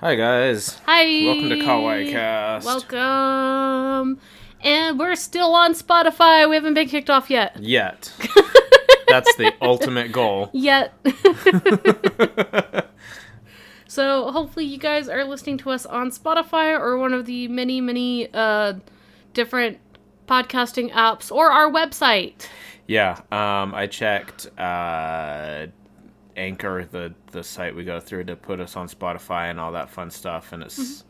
Hi guys. Hi. Welcome to Kawaii Cast. Welcome. And we're still on Spotify. We haven't been kicked off yet. Yet. That's the ultimate goal. Yet. so hopefully you guys are listening to us on Spotify or one of the many, many uh, different podcasting apps or our website. Yeah. Um, I checked uh, Anchor, the the site we go through to put us on Spotify and all that fun stuff, and it's.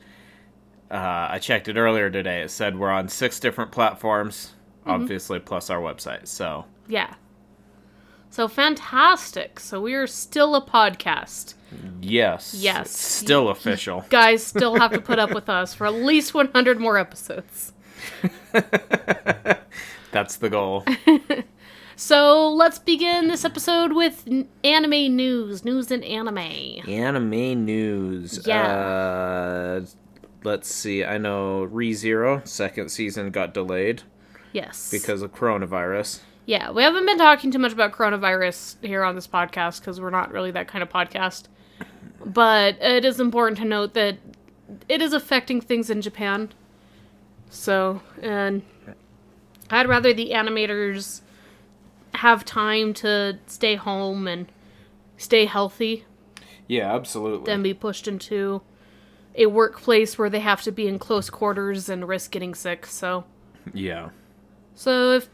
Uh, I checked it earlier today. It said we're on six different platforms, obviously, plus our website. So Yeah. So fantastic. So we are still a podcast. yes, Yes. still official. Guys still have to put up with us for at least 100 more episodes. That's the goal. So let's begin this episode with anime news. News and anime. Anime news. Yeah. Uh, let's see. I know ReZero second season got delayed Yes. because of coronavirus. Yeah, we haven't been talking too much about coronavirus here on this podcast because we're not really that kind of podcast. But it is important to note that it is affecting things in Japan. So, and I'd rather the animators have time to stay home and stay healthy Yeah, absolutely. than be pushed into a workplace where they have to be in close quarters and risk getting sick. So, yeah. so if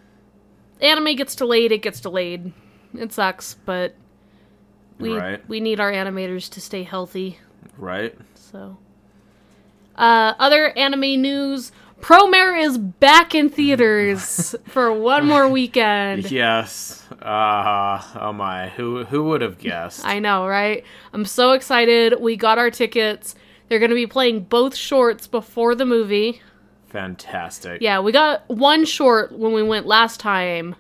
anime gets delayed, it gets delayed. It sucks, but we Right. we need our animators to stay healthy. Right. So, uh, other anime news: Promare is back in theaters for one more weekend. Yes. Uh, oh my. Who who would have guessed? I know, right? I'm so excited. We got our tickets. They're going to be playing both shorts before the movie. Fantastic. Yeah, we got one short when we went last time,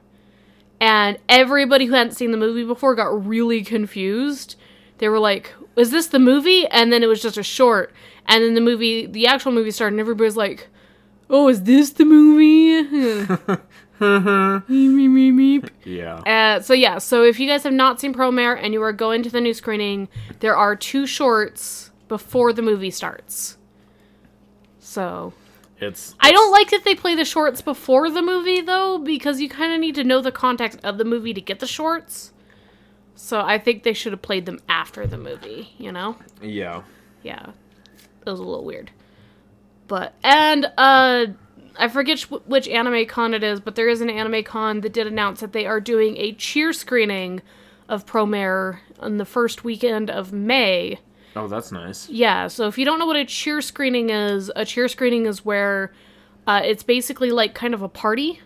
and everybody who hadn't seen the movie before got really confused. They were like, "Is this the movie?" And then it was just a short, and then the movie, the actual movie started, and everybody was like, "Oh, is this the movie?" Yeah. Uh, so yeah, so if you guys have not seen Promare and you are going to the new screening, there are two shorts before the movie starts. So It's. I don't like that they play the shorts before the movie though, because you kind of need to know the context of the movie to get the shorts. So I think they should have played them after the movie. You know? Yeah. Yeah, it was a little weird. But and uh, I forget which anime con it is, but there is an anime con that did announce that they are doing a cheer screening of Promare on the first weekend of May. Oh, that's nice. Yeah, so if you don't know what a cheer screening is, a cheer screening is where uh, it's basically like kind of a party.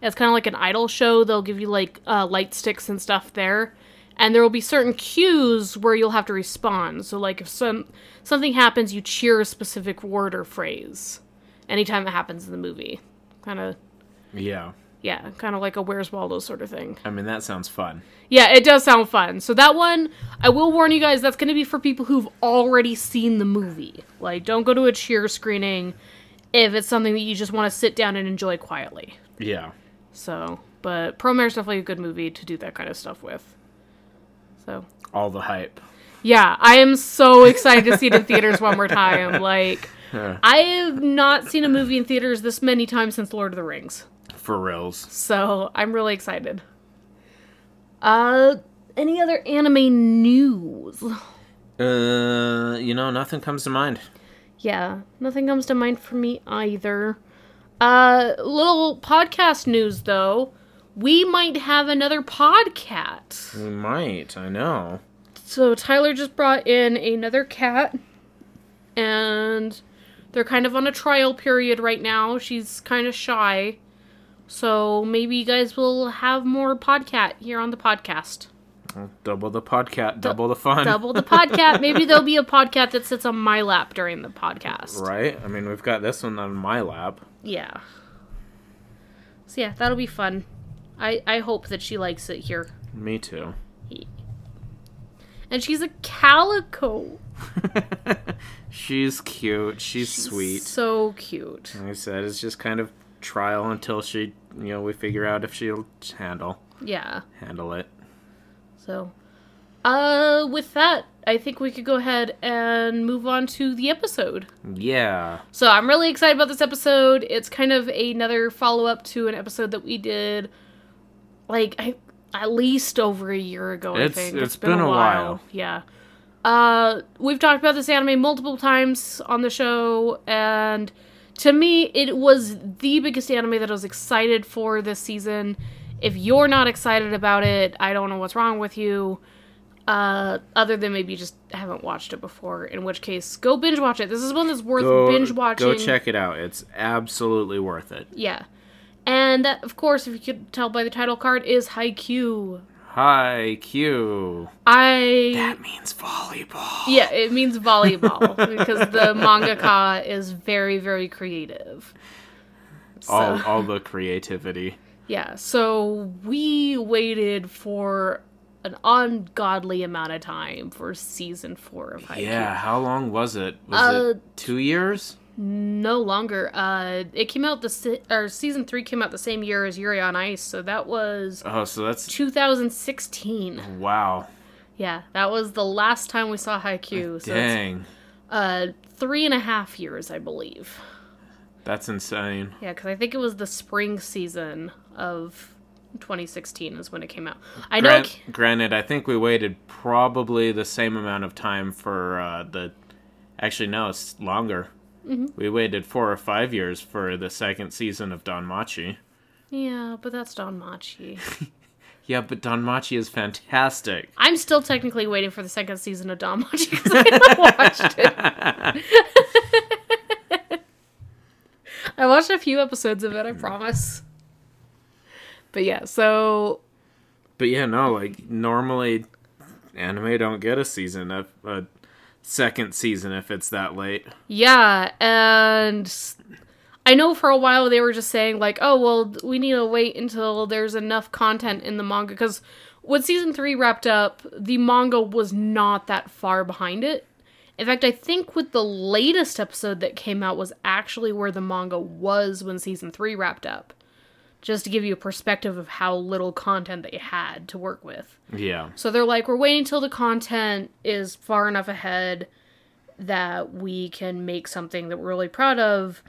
It's kind of like an idol show. They'll give you like uh, light sticks and stuff there, and there will be certain cues where you'll have to respond. So like if some something happens, you cheer a specific word or phrase. Anytime it happens in the movie, kind of Yeah. yeah, kind of like a Where's Waldo sort of thing. I mean, that sounds fun. Yeah, it does sound fun. So that one, I will warn you guys, that's going to be for people who've already seen the movie. Like, don't go to a cheer screening if it's something that you just want to sit down and enjoy quietly. Yeah. So, but Promare's definitely a good movie to do that kind of stuff with. So, All the hype. yeah, I am so excited to see it in theaters one more time. Like, I have not seen a movie in theaters this many times since Lord of the Rings. For reals. So I'm really excited. Uh, any other anime news? Uh, you know, nothing comes to mind. Yeah, nothing comes to mind for me either. Uh, little podcast news though. We might have another podcat. We might. I know. So Tyler just brought in another cat, and they're kind of on a trial period right now. She's kind of shy. So maybe you guys will have more podcat here on the podcast. Double the podcat, double the fun. Double the podcat. Maybe there'll be a podcat that sits on my lap during the podcast. Right? I mean, we've got this one on my lap. Yeah. So yeah, that'll be fun. I I hope that she likes it here. Me too. And she's a calico. She's cute. She's, sweet. So cute. Like I said, it's just kind of trial until she, you know, we figure out if she'll handle Yeah. handle it. So Uh, with that, I think we could go ahead and move on to the episode. Yeah. So I'm really excited about this episode. It's kind of another follow up to an episode that we did, like I, at least over a year ago. It's- I think it's been a while. Yeah. Uh, we've talked about this anime multiple times on the show, and to me, it was the biggest anime that I was excited for this season. If you're not excited about it, I don't know what's wrong with you. Uh, other than maybe you just haven't watched it before, in which case, go binge watch it. This is one that's worth Go, binge watching. go check it out. It's absolutely worth it. Yeah. And that, of course, if you could tell by the title card, is Haikyuu. Hi, Q. I That means volleyball. yeah, it means volleyball because the mangaka is very very creative. So, All, all the creativity. yeah, so we waited for an ungodly amount of time for season four of Haikyuu. Yeah, how long was it? Was Uh, it two years? No longer. Uh, it came out the se- or season three came out the same year as Yuri on Ice, so that was Oh, so that's 2016. wow. Yeah, that was the last time we saw Haikyuu. So Dang, uh, three and a half years, I believe. that's insane. Yeah, because I think it was the spring season of 2016 is when it came out. I know. Grant, granted, I think we waited probably the same amount of time for uh, the. Actually, no, it's longer. Mm-hmm. We waited four or five years for the second season of DanMachi. yeah, but that's DanMachi. Yeah, but DanMachi is fantastic. I'm still technically waiting for the second season of DanMachi because I haven't watched it. I watched a few episodes of it, I promise. But yeah, so But yeah, no, like normally anime don't get a season, a, a second season if it's that late. Yeah, and I know for a while they were just saying like, "Oh, well, we need to wait until there's enough content in the manga cuz when season 3 wrapped up, the manga was not that far behind it. In fact, I think with the latest episode that came out was actually where the manga was when season 3 wrapped up. Just to give you a perspective of how little content they had to work with. Yeah. So they're like, we're waiting till the content is far enough ahead that we can make something that we're really proud of.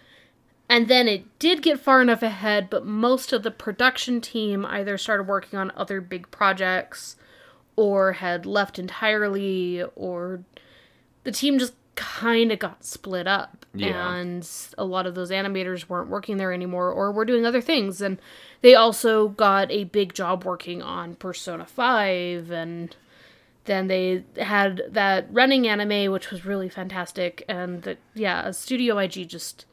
And then it did get far enough ahead, but most of the production team either started working on other big projects or had left entirely, or the team just kind of got split up. Yeah. And a lot of those animators weren't working there anymore or were doing other things. And they also got a big job working on Persona 5 and then they had that running anime which was really fantastic and that yeah studio I.G just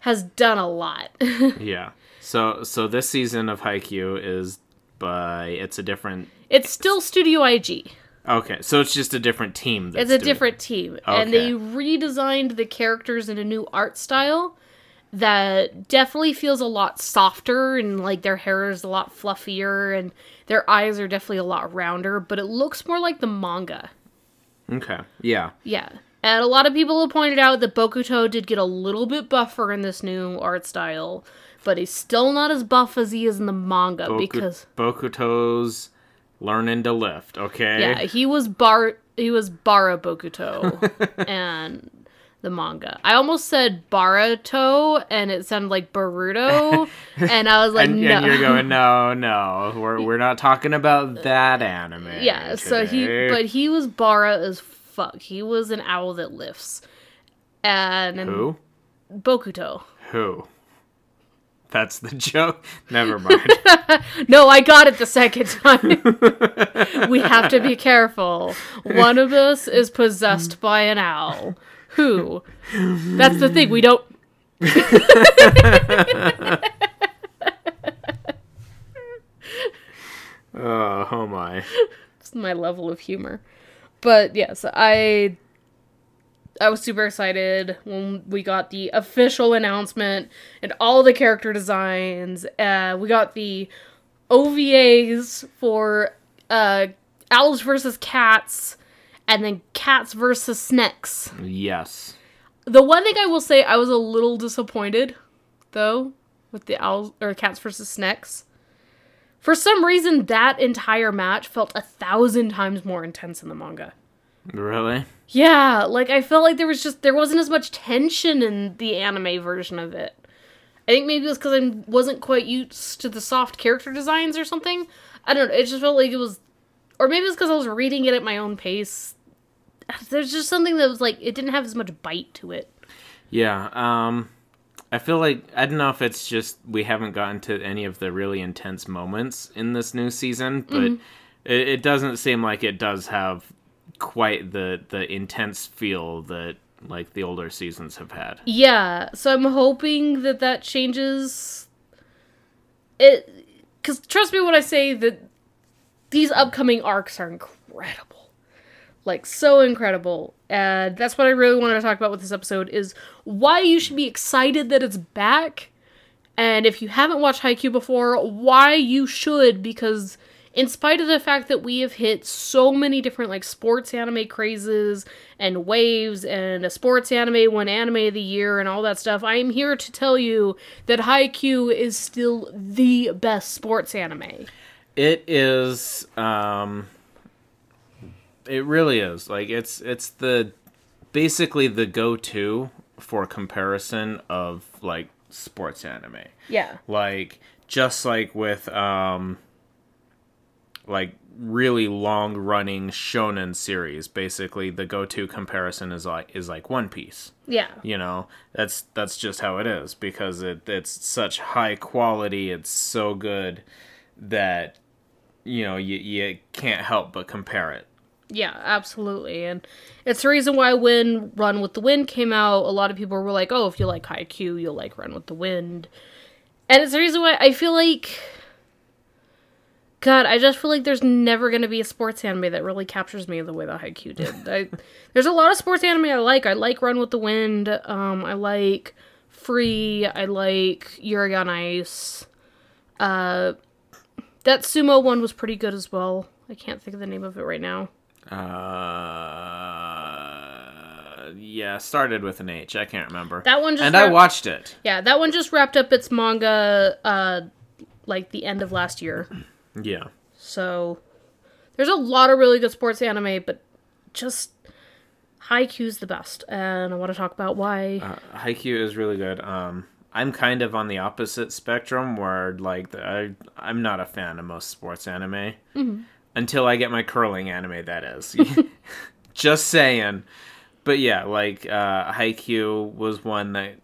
has done a lot Yeah. So so this season of Haikyuu is by it's a different it's still studio I.G Okay, so it's just a different team that's it's a different team and they redesigned the characters in a new art style that definitely feels a lot softer and like their hair is a lot fluffier and their eyes are definitely a lot rounder but it looks more like the manga Okay. Yeah. Yeah. And a lot of people have pointed out that Bokuto did get a little bit buffer in this new art style, but he's still not as buff as he is in the manga Boku- because Bokuto's learning to lift, okay? yeah, he was bar he was Bara Bokuto and the manga. I almost said Barato and it sounded like Baruto and I was like and, no. and you're going, no, no, we're, we're not talking about that anime. yeah, so he but he was Bara as fuck. He was an owl that lifts. And, and Who? Bokuto. Who? That's the joke. Never mind. No, I got it the second time. we have to be careful. One of us is possessed by an owl. Who? That's the thing. We don't. oh, oh my. It's my level of humor. But yes, I. I was super excited when we got the official announcement and all the character designs. Uh, we got the OVAs for uh, owls versus cats, and then cats versus snakes. Yes. The one thing I will say, I was a little disappointed, though, with the owls or cats versus snakes. For some reason, that entire match felt a thousand times more intense in the manga. Really? Yeah, like I felt like there was just there wasn't as much tension in the anime version of it. I think maybe it was because I wasn't quite used to the soft character designs or something. I don't know. It just felt like it was, or maybe it's because I was reading it at my own pace. There's just something that was like it didn't have as much bite to it. Yeah. Um, I feel like I don't know if it's just we haven't gotten to any of the really intense moments in this new season, but Mm-hmm. it, it doesn't seem like it does have quite the the intense feel that like the older seasons have had. Yeah, so I'm hoping that that changes. It, because trust me when I say that these upcoming arcs are incredible, like so incredible, and that's what I really wanted to talk about with this episode is why you should be excited that it's back, and if you haven't watched Haikyuu before, why you should because in spite of the fact that we have hit so many different like sports anime crazes and waves and a sports anime won anime of the year and all that stuff, I am here to tell you that Haikyuu is still the best sports anime. It is um it really is. Like it's it's the basically the go-to for comparison of like sports anime. Yeah. Like just like with um like really long running shonen series, basically the go-to comparison is like is like One Piece. Yeah. You know, that's that's just how it is because it it's such high quality, it's so good that you know, you you can't help but compare it. Yeah, absolutely. And it's the reason why when Run with the Wind came out, a lot of people were like, oh, if you like Haikyuu, you'll like Run with the Wind. And it's the reason why I feel like. God, I just feel like there's never going to be a sports anime that really captures me the way that Haikyuu did. I, there's a lot of sports anime I like. I like Run with the Wind. Um, I like Free. I like Yuri on Ice. Uh, that sumo one was pretty good as well. I can't think of the name of it right now. Uh yeah, started with an H. I can't remember. That one just and I watched it. Yeah, that one just wrapped up its manga uh like the end of last year. Yeah. So there's a lot of really good sports anime, but just Haikyuu's the best. And I want to talk about why. Uh, Haikyuu is really good. Um, I'm kind of on the opposite spectrum where like the, I I'm not a fan of most sports anime until I get my curling anime. That is, just saying. But yeah, like uh, Haikyuu was one that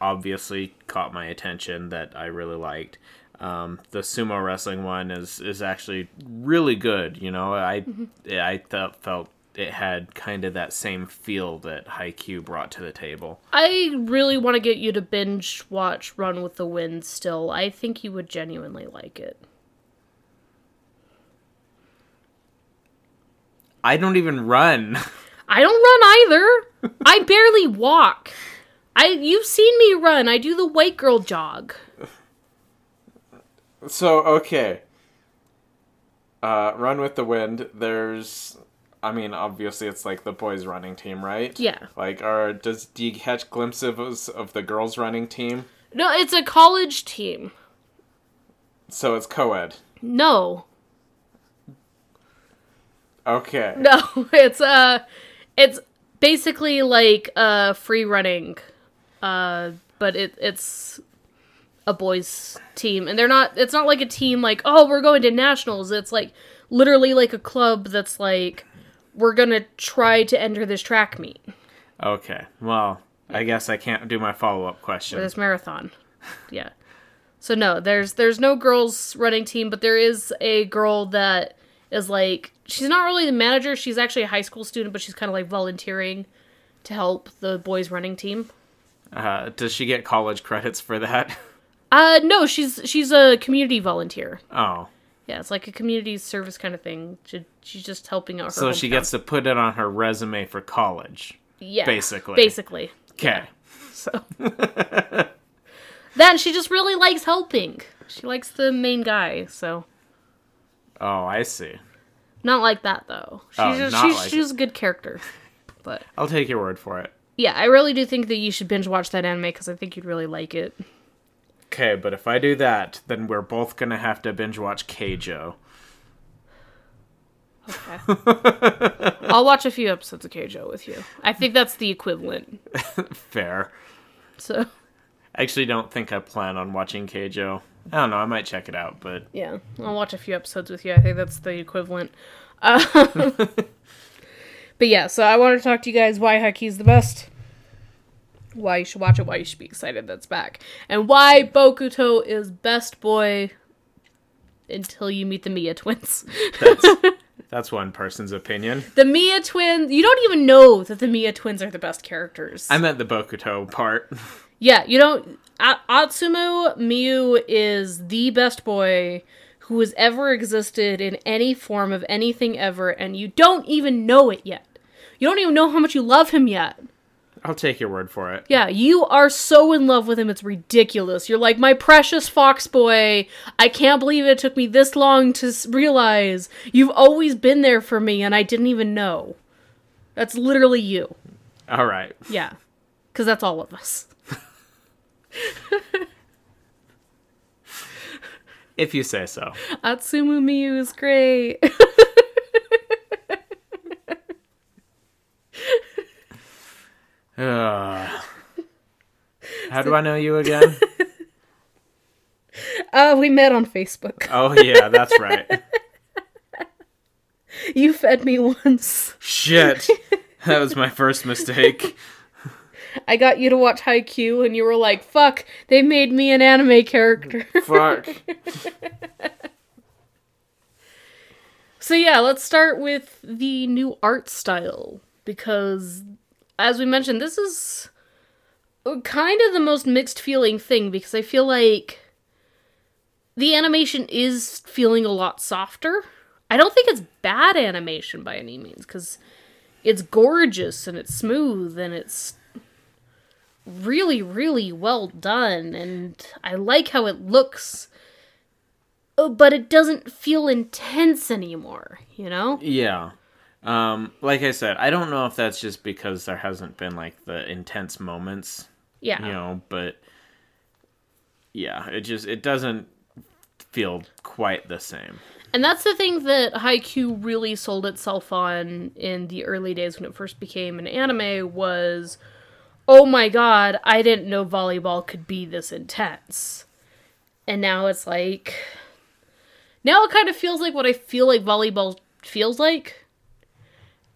obviously caught my attention that I really liked. Um, the sumo wrestling one is is actually really good. You know, I I felt felt it had kind of that same feel that Haikyuu brought to the table. I really want to get you to binge watch Run with the Wind still. I think you would genuinely like it. I don't even run. I don't run either. I barely walk. I you've seen me run. I do the white girl jog. So okay. Uh, run with the wind. There's, I mean, obviously it's like the boys' running team, right? Yeah. Like, are does do you catch glimpses of the girls' running team? No, it's a college team. So it's co-ed. No. Okay. No, it's uh it's basically like uh free running. Uh but it it's a boys team and they're not it's not like a team like oh we're going to nationals it's like literally like a club that's like we're going to try to enter this track meet Okay. Well, I guess I can't do my follow-up or question. this marathon. Yeah. So no, there's there's no girls running team, but there is a girl that is like she's not really the manager. She's actually a high school student, but she's kind of like volunteering to help the boys running team. Uh, does she get college credits for that? Uh no, she's she's a community volunteer. Oh, Yeah, it's like a community service kind of thing. She, she's just helping out her. so she gets to put it on her resume for college. yeah, basically. basically. Okay. So then she just really likes helping. She likes the main guy, so Oh, I see. Not like that though. She's Oh, just, she's like she's a good character. But I'll take your word for it. yeah, I really do think that you should binge watch that anime because I think you'd really like it. Okay, but if I do that, then we're both gonna have to binge watch Keijo. Okay. I'll watch a few episodes of Keijo with you. I think that's the equivalent. Fair. So, I actually don't think I plan on watching Keijo. I don't know. I might check it out, but yeah, I'll watch a few episodes with you. I think that's the equivalent. Um, but yeah, so I wanted to talk to you guys why Haikyuu's the best. Why you should watch it, why you should be excited that's back. And why Bokuto is best boy until you meet the Miya twins. that's that's one person's opinion. The Miya twins, you don't even know that the Miya twins are the best characters. I meant the Bokuto part. Yeah, you don't. A- Atsumu Miya is the best boy who has ever existed in any form of anything ever, and you don't even know it yet. You don't even know how much you love him yet. I'll take your word for it. Yeah, you are so in love with him, it's ridiculous. You're like, my precious fox boy. I can't believe it took me this long to s- realize you've always been there for me, and I didn't even know. That's literally you. All right. Yeah, because that's all of us. If you say so. Atsumu Miya is great. Ugh. How do I know you again? Uh, we met on Facebook. Oh yeah, that's right. You fed me once. Shit. That was my first mistake. I got you to watch Haikyuu, and you were like, "Fuck, they made me an anime character." Fuck. so yeah, let's start with the new art style because, as we mentioned, this is kind of the most mixed feeling thing because I feel like the animation is feeling a lot softer. I don't think it's bad animation by any means because it's gorgeous and it's smooth and it's really, really well done, and I like how it looks. Oh, but it doesn't feel intense anymore, you know? Yeah. Um, like I said, I don't know if that's just because there hasn't been like the intense moments, Yeah. you know, but yeah, it just it doesn't feel quite the same. And that's the thing that Haikyuu really sold itself on in the early days when it first became an anime was, oh my god, I didn't know volleyball could be this intense. And now it's like, now it kind of feels like what I feel like volleyball feels like.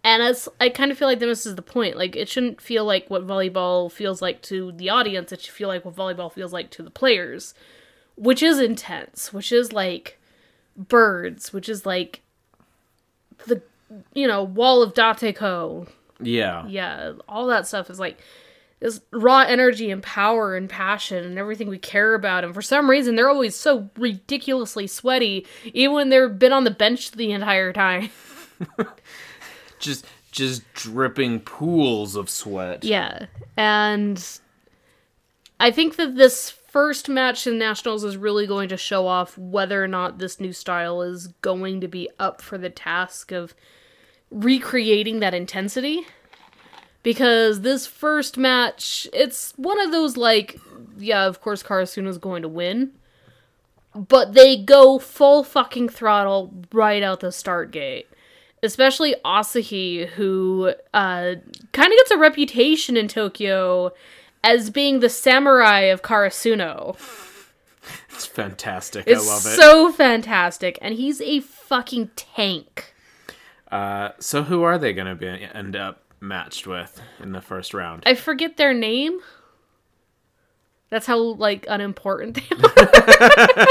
And it's, I kind of feel like this is the point. Like, it shouldn't feel like what volleyball feels like to the audience. It should feel like what volleyball feels like to the players, which is intense, which is like birds, which is like the you know wall of Dateko. Yeah. Yeah, all that stuff is like this raw energy and power and passion and everything we care about. And for some reason, they're always so ridiculously sweaty, even when they've been on the bench the entire time. Just just dripping pools of sweat. Yeah, and I think that this first match in Nationals is really going to show off whether or not this new style is going to be up for the task of recreating that intensity. Because this first match, it's one of those like, yeah, of course Karasuno's going to win. But they go full fucking throttle right out the start gate especially Asahi, who uh, kind of gets a reputation in Tokyo as being the samurai of Karasuno. It's fantastic. It's I love it. so fantastic, and he's a fucking tank. Uh, so who are they going to be end up matched with in the first round? I forget their name. That's how like unimportant they are.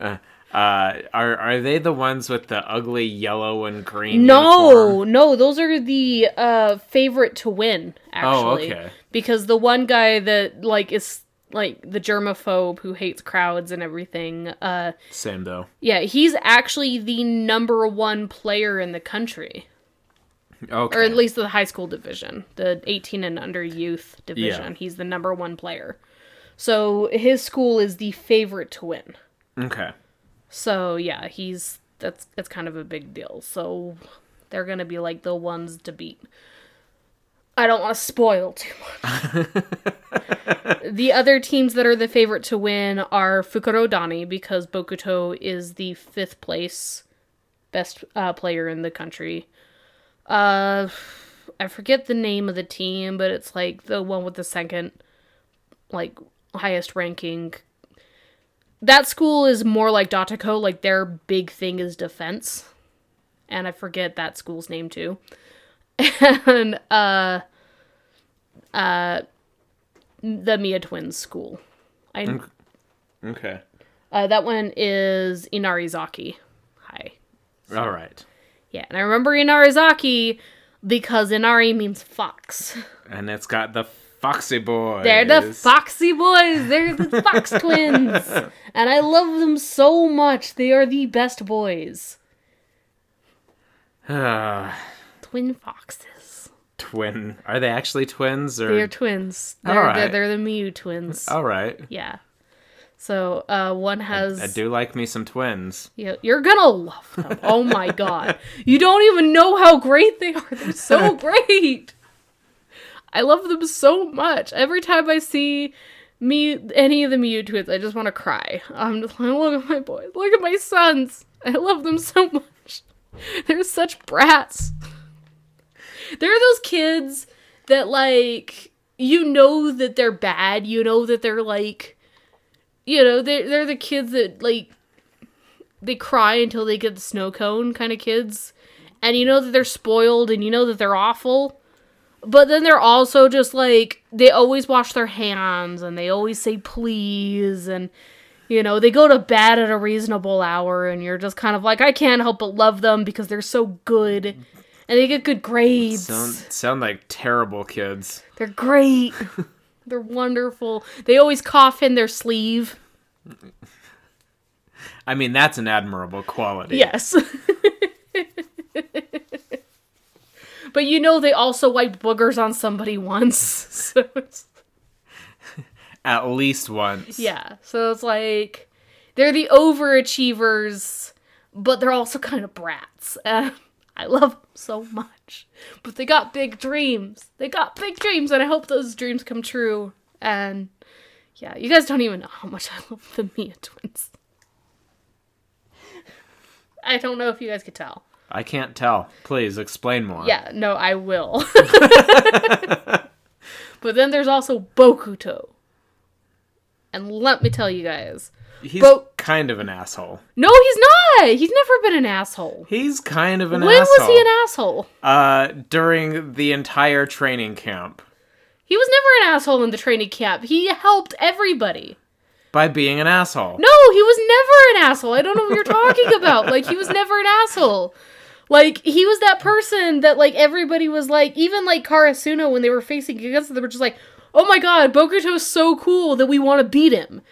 Uh, are are they the ones with the ugly yellow and green? no, uniform? no, those are the uh favorite to win. Actually, Oh, okay. because the one guy that like is like the germaphobe who hates crowds and everything. Uh, Same though. yeah, he's actually the number one player in the country. Okay. or at least the high school division, the 18 and under youth division. Yeah. He's the number one player. So his school is the favorite to win. okay. So yeah, he's that's that's kind of a big deal. So they're gonna be like the ones to beat. I don't want to spoil too much. the other teams that are the favorite to win are Fukurodani because Bokuto is the fifth place best uh, player in the country. Uh, I forget the name of the team, but it's like the one with the second, like highest ranking. That school is more like Datako, like their big thing is defense. And I forget that school's name too. And uh uh the Miya Twins school. I Okay. uh, that one is Inarizaki. Hi. All right. Yeah, and I remember Inarizaki because Inari means fox. And it's got the Foxy Boys. They're the Foxy Boys. They're the Fox Twins. And I love them so much. They are the best boys. Ah, Twin foxes. twin. Are they actually twins or? They're twins. They're, All right. they're, they're the Miya twins. All right. Yeah. So uh, one has. I do like me some twins. Yeah, you're gonna love them. Oh my god. You don't even know how great they are. They're so great. I love them so much. Every time I see me any of the Miya twins, I just want to cry. I'm just like, look at my boys. Look at my sons. I love them so much. They're such brats. They're those kids that like you know that they're bad. You know that they're like you know, they're they're the kids that like they cry until they get the snow cone kind of kids. And you know that they're spoiled and you know that they're awful. But then they're also just like they always wash their hands and they always say please and you know, they go to bed at a reasonable hour and you're just kind of like I can't help but love them because they're so good and they get good grades. Sound sound like terrible kids. They're great. they're wonderful. They always cough in their sleeve. I mean, that's an admirable quality. Yes. but you know they also wiped boogers on somebody once. So it's, At least once. yeah. So it's like they're the overachievers, but they're also kind of brats. And um, I love them so much. But they got big dreams. They got big dreams, and I hope those dreams come true. And yeah, you guys don't even know how much I love the Miya twins. I don't know if you guys could tell. I can't tell. Please explain more. Yeah, no, I will. but then there's also Bokuto. And let me tell you guys. He's Bo- kind of an asshole. No, he's not! He's never been an asshole. He's kind of an asshole. when asshole. was he an asshole? Uh, during the entire training camp. He was never an asshole in the training camp. He helped everybody. By being an asshole. No, he was never an asshole. I don't know what you're talking about. Like he was never an asshole. Like he was that person that like everybody was like, even like Karasuno when they were facing against them, they were just like, "Oh my god, Bokuto's so cool that we want to beat him."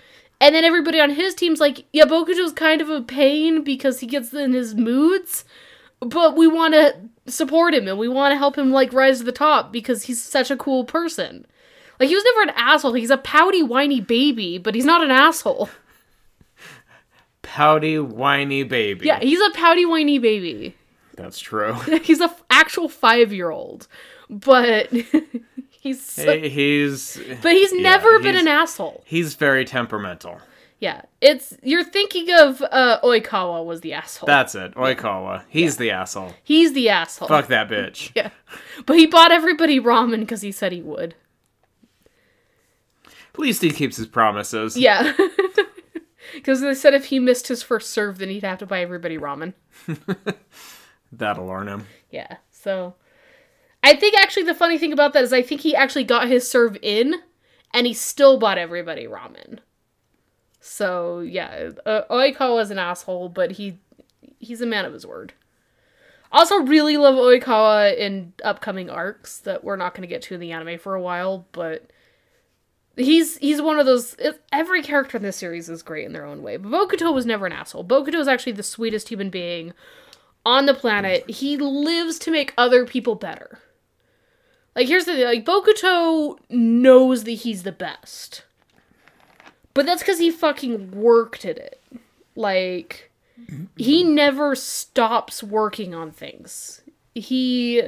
And then everybody on his team's like, "Yeah, Bokuto's kind of a pain because he gets in his moods, but we want to support him and we want to help him like rise to the top because he's such a cool person." Like he was never an asshole. He's a pouty, whiny baby, but he's not an asshole. Pouty, whiny baby. Yeah, he's a pouty, whiny baby. That's true. He's a f- actual five year old, but he's so- He- he's but he's yeah, never been an asshole. he's very temperamental. Yeah, it's you're thinking of uh, Oikawa was the asshole. That's it. Oikawa. He's the asshole. he's the asshole. Fuck that bitch. Yeah, but he bought everybody ramen because he said he would. At least he keeps his promises. Yeah, because they said if he missed his first serve, then he'd have to buy everybody ramen. That'll learn him. Yeah. So I think actually the funny thing about that is I think he actually got his serve in and he still bought everybody ramen. So yeah, Oikawa was an asshole, but he he's a man of his word. Also really love Oikawa in upcoming arcs that we're not going to get to in the anime for a while, but he's he's one of those every character in this series is great in their own way. But Bokuto was never an asshole. Bokuto is actually the sweetest human being on the planet. He lives to make other people better. Like here's the thing, like Bokuto knows that he's the best. But that's cuz he fucking worked at it. Like he never stops working on things. He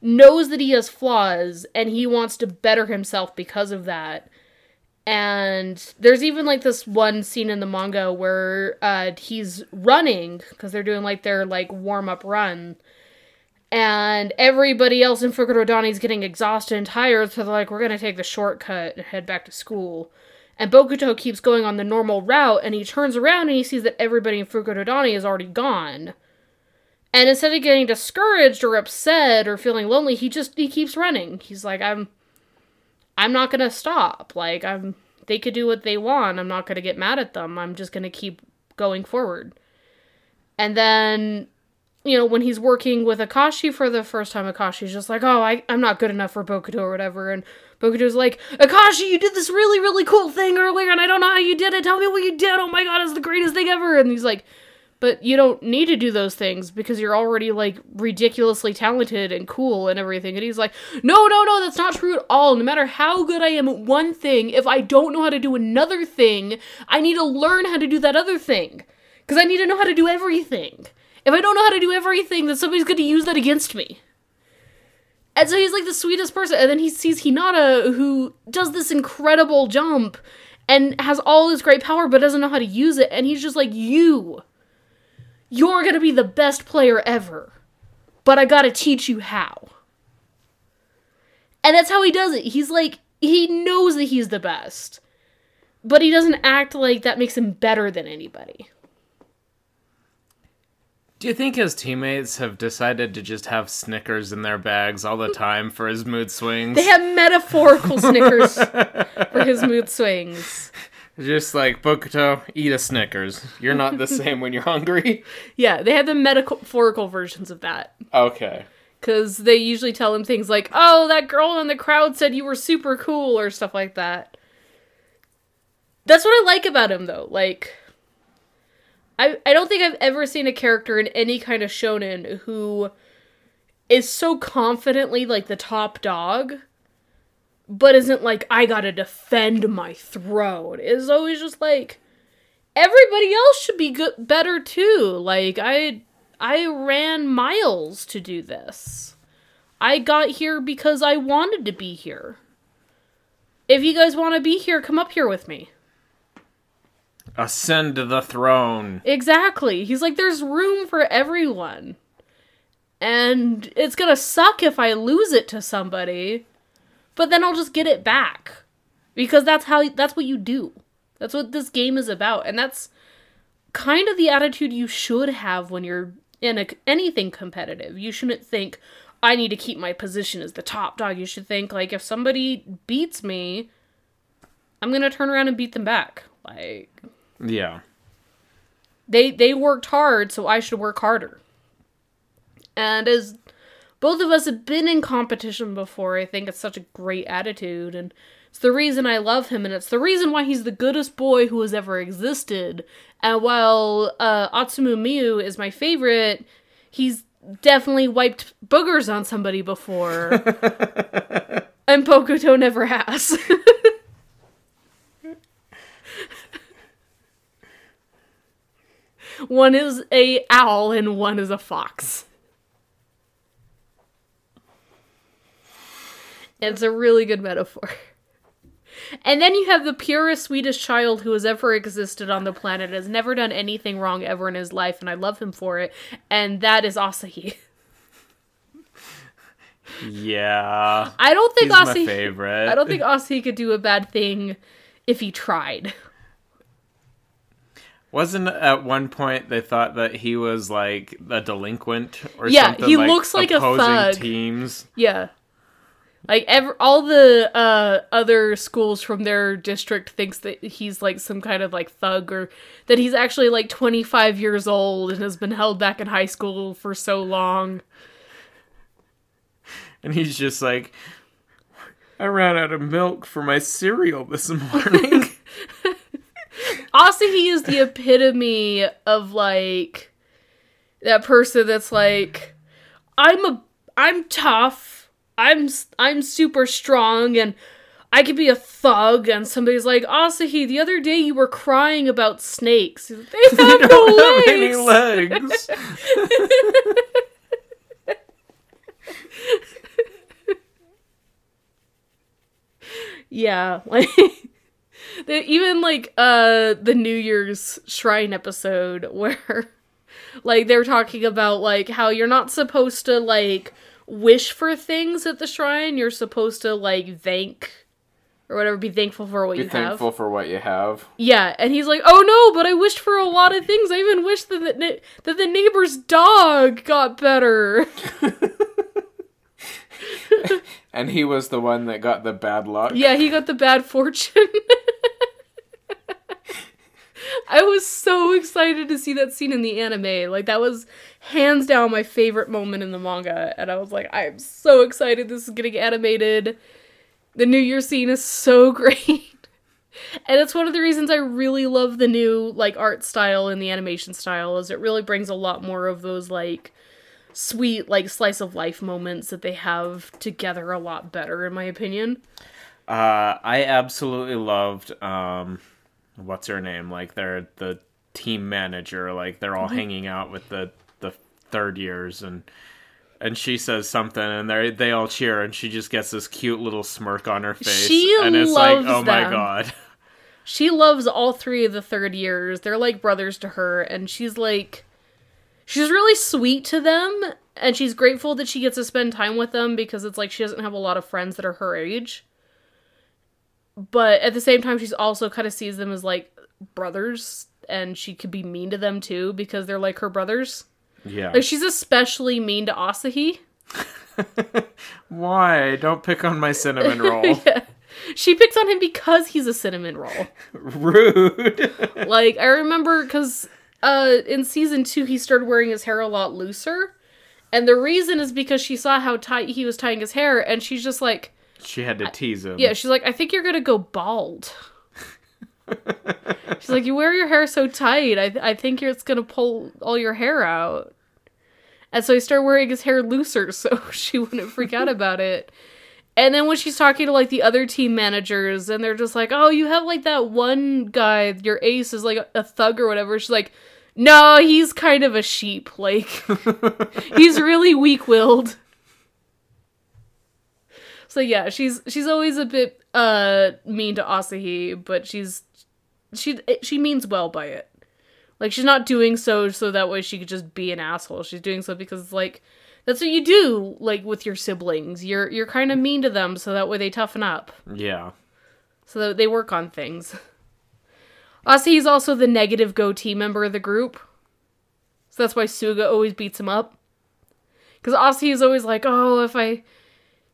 knows that he has flaws and he wants to better himself because of that. And there's even like this one scene in the manga where uh, he's running because they're doing like their like warm up run. And everybody else in Fukurodani is getting exhausted and tired, so they're like, we're to take the shortcut and head back to school. And Bokuto keeps going on the normal route, and he turns around and he sees that everybody in Fukurodani is already gone. And instead of getting discouraged or upset or feeling lonely, he just he keeps running. He's like, I'm I'm not gonna stop. Like I'm they could do what they want. I'm not gonna get mad at them. I'm just gonna keep going forward. And then you know, when he's working with Akaashi for the first time, Akaashi's just like, oh, I, I'm not good enough for Bokuto or whatever. And Bokuto's like, Akaashi, you did this really, really cool thing earlier, and I don't know how you did it. Tell me what you did. Oh my god, it's the greatest thing ever. And he's like, but you don't need to do those things because you're already like ridiculously talented and cool and everything. And he's like, no, no, no, that's not true at all. No matter how good I am at one thing, if I don't know how to do another thing, I need to learn how to do that other thing. Because I need to know how to do everything. If I don't know how to do everything, then somebody's going to use that against me. And so he's like the sweetest person. And then he sees Hinata, who does this incredible jump and has all this great power, but doesn't know how to use it. And he's just like, You you're gonna be the best player ever, but I gotta teach you how. And that's how he does it. He's like, he knows that he's the best, but he doesn't act like that makes him better than anybody. Do you think his teammates have decided to just have Snickers in their bags all the time for his mood swings? They have metaphorical Snickers for his mood swings. Just like Bokuto, eat a Snickers. You're not the same when you're hungry. Yeah, they have the metaphorical versions of that. Okay. Because they usually tell him things like, oh, that girl in the crowd said you were super cool, or stuff like that. That's what I like about him, though. Like, I, I don't think I've ever seen a character in any kind of shonen who is so confidently, like, the top dog but isn't like I gotta defend my throne. It's always just like everybody else should be good better too. Like I I ran miles to do this. I got here because I wanted to be here. If you guys want to be here, come up here with me. Ascend to the throne. Exactly. He's like, there's room for everyone. And it's gonna suck if I lose it to somebody but then I'll just get it back because that's how that's what you do. That's what this game is about, and that's kind of the attitude you should have when you're in a, anything competitive. You shouldn't think I need to keep my position as the top dog. You should think like if somebody beats me, I'm going to turn around and beat them back. Like Yeah. They they worked hard, so I should work harder. And as both of us have been in competition before. I think it's such a great attitude, and it's the reason I love him, and it's the reason why he's the goodest boy who has ever existed. And while uh, Atsumu Miya is my favorite, he's definitely wiped boogers on somebody before, and Bokuto never has. one is a owl and one is a fox. It's a really good metaphor. And then you have the purest, sweetest child who has ever existed on the planet, has never done anything wrong ever in his life, and I love him for it. And that is Asahi. Yeah. I don't think He's Asahi. my favorite. I don't think Asahi could do a bad thing if he tried. Wasn't at one point they thought that he was like a delinquent or Yeah, something? Yeah, he looks like a thug. Teams. Yeah. Like ever, all the uh, other schools from their district thinks that he's like some kind of like thug or that he's actually like 25 years old and has been held back in high school for so long. And he's just like, I ran out of milk for my cereal this morning. also, he is the epitome of like that person that's like I'm a I'm tough. I'm I'm super strong and I could be a thug and somebody's like, Asahi, the other day you were crying about snakes. They have no don't have any legs. legs. Yeah, like The- even like uh the New Year's shrine episode where like they're talking about like how you're not supposed to like wish for things at the shrine. You're supposed to like thank or whatever, be thankful for what Be you have. Be thankful for what you have. Yeah, and he's like, "Oh no, but I wished for a lot of things. I even wished that the, that the neighbor's dog got better." And he was the one that got the bad luck. yeah, he got the bad fortune. I was so excited to see that scene in the anime. Like that was hands down my favorite moment in the manga, and I was like, "I'm so excited this is getting animated." The New Year scene is so great. And it's one of the reasons I really love the new like art style and the animation style is it really brings a lot more of those like sweet like slice of life moments that they have together a lot better in my opinion. Uh, I absolutely loved um, what's her name? Like they're the team manager. Like they're all mm-hmm. hanging out with the the third years and. And she says something, and they they all cheer, and she just gets this cute little smirk on her face, She and it's loves like, oh my god, She loves all three of the third years. They're like brothers to her and she's like she's really sweet to them and she's grateful that she gets to spend time with them because it's like she doesn't have a lot of friends that are her age. But at the same time she's also kind of sees them as like brothers and she could be mean to them too because they're like her brothers. yeah. Like she's especially mean to Asahi. Why? Don't pick on my cinnamon roll. yeah. She picks on him because he's a cinnamon roll. Rude. like I remember because uh, in season two he started wearing his hair a lot looser, and the reason is because she saw how tight he was tying his hair, and she's just like, she had to tease him. yeah, she's like, I think you're gonna go bald. she's like, you wear your hair so tight, I I think it's gonna pull all your hair out. And so he started wearing his hair looser so she wouldn't freak out about it. And then when she's talking to like the other team managers and they're just like, "Oh, you have like that one guy, your ace is like a, a thug or whatever." She's like, "No, he's kind of a sheep. Like he's really weak-willed." So yeah, she's she's always a bit uh mean to Asahi, but she's she she means well by it. Like she's not doing so so that way she could just be an asshole. She's doing so because like that's what you do like with your siblings. You're you're kind of mean to them so that way they toughen up. Yeah. So that they work on things. Asahi's also the negative goatee member of the group. So that's why Suga always beats him up. Cuz Asahi is always like, "Oh, if I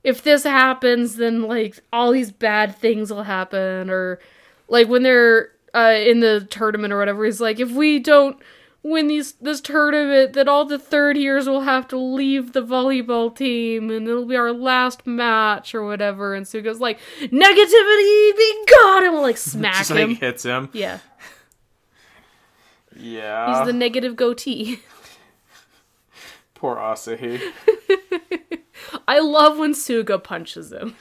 if this happens, then like all these bad things will happen or like when they're uh, in the tournament or whatever he's like if we don't win these this tournament then all the third years will have to leave the volleyball team and it'll be our last match or whatever and Suga's like negativity be gone and will like smack Just him like hits him. yeah Yeah. he's the negative goatee Poor Asahi. I love when Suga punches him.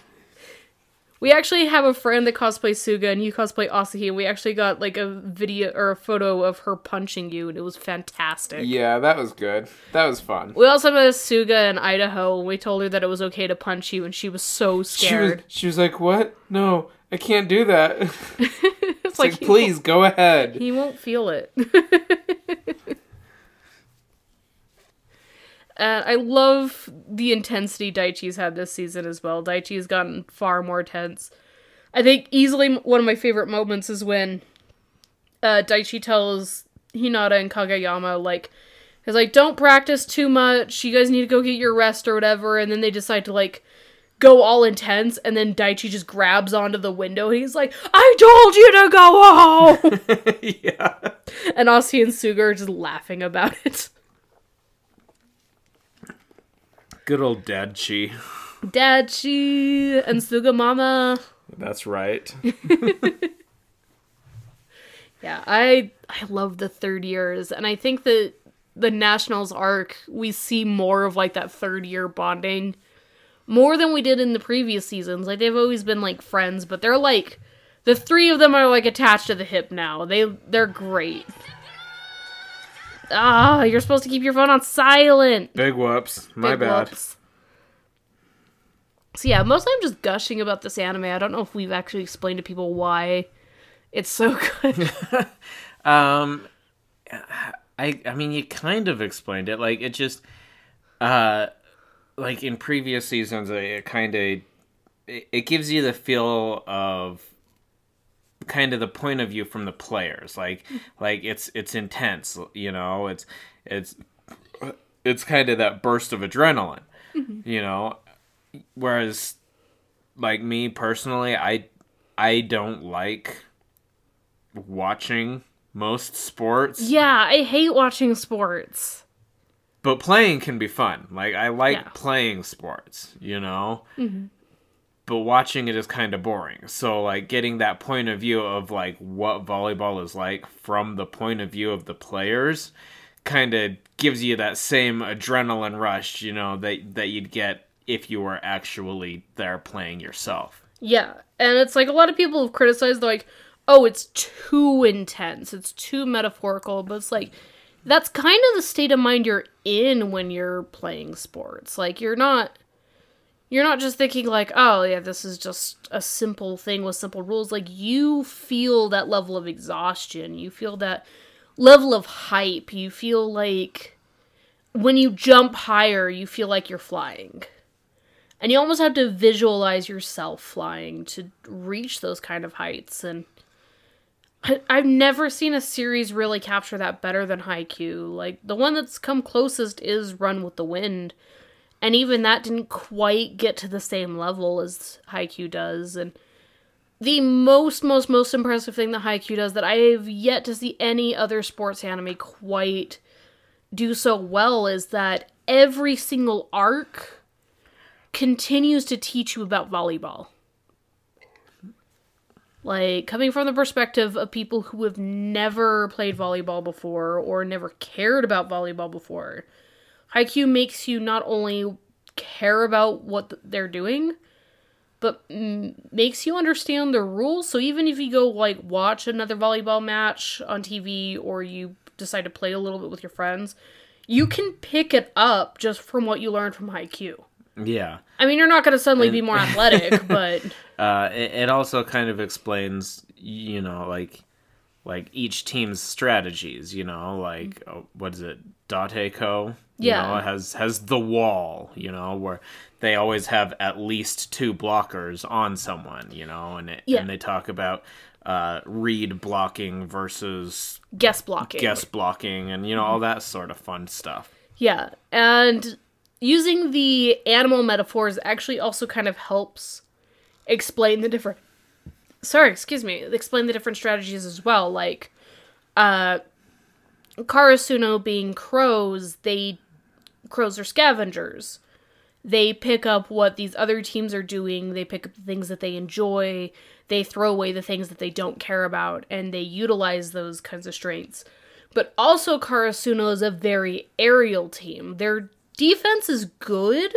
We actually have a friend that cosplays Suga and you cosplay Asahi, and we actually got like a video or a photo of her punching you, and it was fantastic. Yeah, that was good. That was fun. We also met a Suga in Idaho, and we told her that it was okay to punch you, and she was so She was, scared. she was like, "What? No, I can't do that." it's It's like, he please go ahead. he won't feel it. And I love the intensity Daichi's had this season as well. Daichi has gotten far more tense. I think easily one of my favorite moments is when uh, Daichi tells Hinata and Kageyama, like, he's like, don't practice too much. You guys need to go get your rest or whatever. And then they decide to, like, go all intense. And then Daichi just grabs onto the window and he's like, I told you to go home. yeah. and Asahi and Suga are just laughing about it. Good old Dad Chi. Dachi and Suga Mama. That's right. Yeah, I I love the third years, and I think that the Nationals arc we see more of like that third year bonding more than we did in the previous seasons. Like they've always been like friends, but they're like the three of them are like attached to the hip now. They they're great. Ah, you're supposed to keep your phone on silent. Big whoops. My Big bad. whoops. So yeah, mostly I'm just gushing about this anime. I don't know if we've actually explained to people why It's so good. Um, I I mean, you kind of explained it. Like it just, uh, like in previous seasons, it, it kind of it, it gives you the feel of kind of the point of view from the players. Like like it's it's intense. You know, it's it's it's kind of that burst of adrenaline. Mm-hmm. You know, whereas like me personally, I I don't like watching most sports. yeah, I hate watching sports. But playing can be fun. Like I like Yeah. playing sports, you know. Mm-hmm. But watching it is kind of boring. So like getting that point of view of like what volleyball is like from the point of view of the players, kind of gives you that same adrenaline rush, you know, that that you'd get if you were actually there playing yourself. Yeah, and it's like a lot of people have criticized like, oh, it's too intense, it's too metaphorical, but it's like that's kind of the state of mind you're in when you're playing sports. Like you're not you're not just thinking like, oh yeah, this is just a simple thing with simple rules. Like you feel that level of exhaustion. You feel that level of hype. You feel like when you jump higher, you feel like you're flying. And you almost have to visualize yourself flying to reach those kind of heights. And I've never seen a series really capture that better than Haikyuu. Like, the one that's come closest is Run with the Wind. And even that didn't quite get to the same level as Haikyuu does. And the most, most, most impressive thing that Haikyuu does that I have yet to see any other sports anime quite do so well is that every single arc continues to teach you about volleyball. Like, coming from the perspective of people who have never played volleyball before or never cared about volleyball before, Haikyuu makes you not only care about what they're doing, but mm, makes you understand the rules. So even if you go, like, watch another volleyball match on TV or you decide to play a little bit with your friends, you can pick it up just from what you learned from Haikyuu. Yeah. I mean, you're not going to suddenly be more athletic, but Uh, it, it also kind of explains, you know, like like each team's strategies. You know, like oh, what is it, Dateko? You Yeah. know, has has the wall. You know, where they always have at least two blockers on someone. You know, and it, Yeah. and they talk about uh, read blocking versus guest blocking. guess blocking, and you know all that sort of fun stuff. Yeah, and using the animal metaphors actually also kind of helps explain the different. Sorry, excuse me. Explain the different strategies as well. Like, uh, Karasuno being crows, they crows are scavengers. They pick up what these other teams are doing. They pick up the things that they enjoy. They throw away the things that they don't care about, and they utilize those kinds of strengths. But also, Karasuno is a very aerial team. Their defense is good.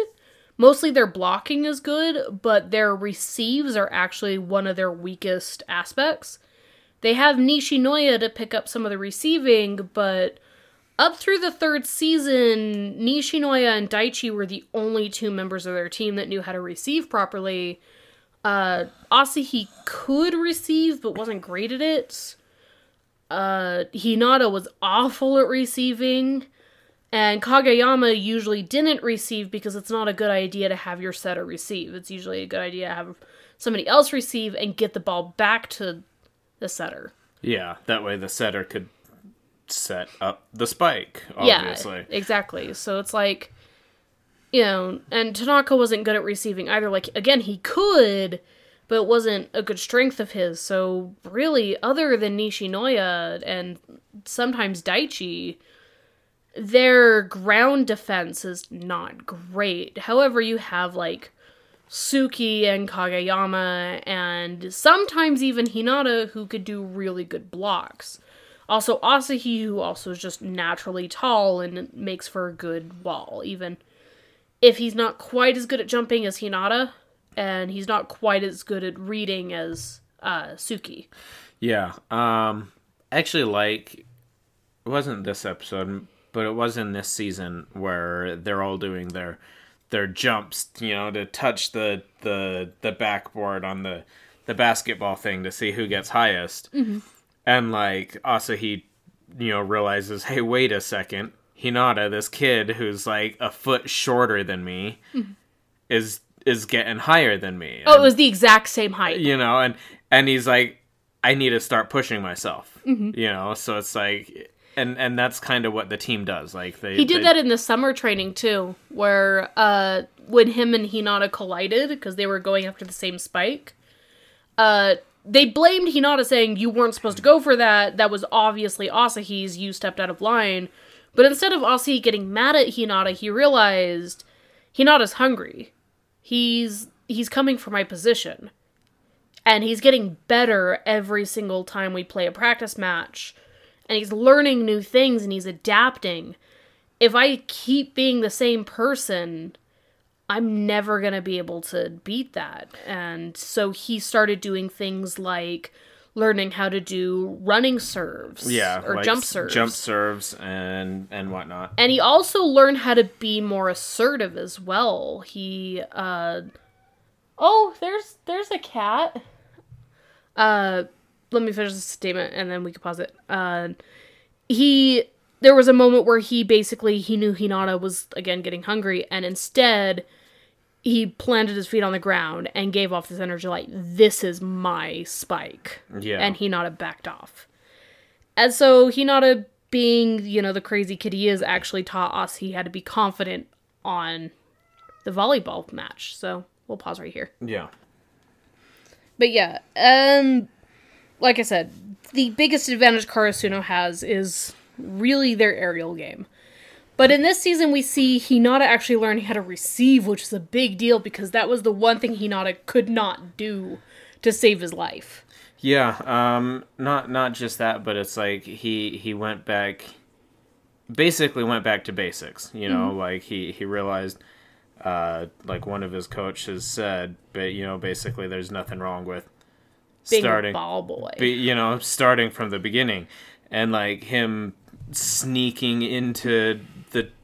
Mostly their blocking is good, but their receives are actually one of their weakest aspects. They have Nishinoya to pick up some of the receiving, but up through the third season, Nishinoya and Daichi were the only two members of their team that knew how to receive properly. Uh, Asahi could receive, but wasn't great at it. Uh, Hinata was awful at receiving. And Kageyama usually didn't receive because it's not a good idea to have your setter receive. It's usually a good idea to have somebody else receive and get the ball back to the setter. Yeah, that way the setter could set up the spike. Obviously. Yeah, exactly. So it's like, you know, and Tanaka wasn't good at receiving either. Like, again, he could, but it wasn't a good strength of his. So, really, other than Nishinoya and sometimes Daichi, their ground defense is not great. However, you have like Tsukki and Kageyama and sometimes even Hinata, who could do really good blocks. Also, Asahi, who also is just naturally tall and makes for a good wall, even if he's not quite as good at jumping as Hinata, and he's not quite as good at reading as uh, Tsukki. Yeah. Um actually like it wasn't this episode, but it was in this season where they're all doing their their jumps, you know, to touch the the the backboard on the the basketball thing to see who gets highest. Mm-hmm. And like also he you know, realizes, hey, wait a second, Hinata, this kid who's like a foot shorter than me, is is getting higher than me. Mm-hmm. Oh, it was the exact same height. you know, and and he's like, I need to start pushing myself. Mm-hmm. You know, so it's like, and and that's kind of what the team does. Like they He did they- that in the summer training too, where uh, when him and Hinata collided because they were going after the same spike, uh, they blamed Hinata saying you weren't supposed to go for that. That was obviously Asahi's. You stepped out of line. But instead of Asahi getting mad at Hinata, he realized Hinata's hungry. He's he's coming for my position. And he's getting better every single time we play a practice match. And he's learning new things and he's adapting. If I keep being the same person, I'm never going to be able to beat that. And so he started doing things like learning how to do running serves yeah, or like jump serves. jump serves, and and whatnot. And he also learned how to be more assertive as well. He uh Oh, there's there's a cat. Uh let me finish this statement and then we can pause it. Uh he there was a moment where he basically he knew Hinata was again getting hungry and instead he planted his feet on the ground and gave off this energy like this is my spike Yeah, and Hinata backed off. And so Hinata, being, you know, the crazy kid he is, actually taught us he had to be confident on the volleyball match. So we'll pause right here. yeah, But yeah, um, like I said, the biggest advantage Karasuno has is really their aerial game. But in this season, we see Hinata actually learning how to receive, which is a big deal because that was the one thing Hinata could not do to save his life. yeah. Um, not not just that, but it's like he he went back, basically went back to basics. You know, Mm-hmm. like he he realized, uh, like one of his coaches said, but you know, basically, there's nothing wrong with Being starting. ball boy. be, you know, starting from the beginning, and like him sneaking into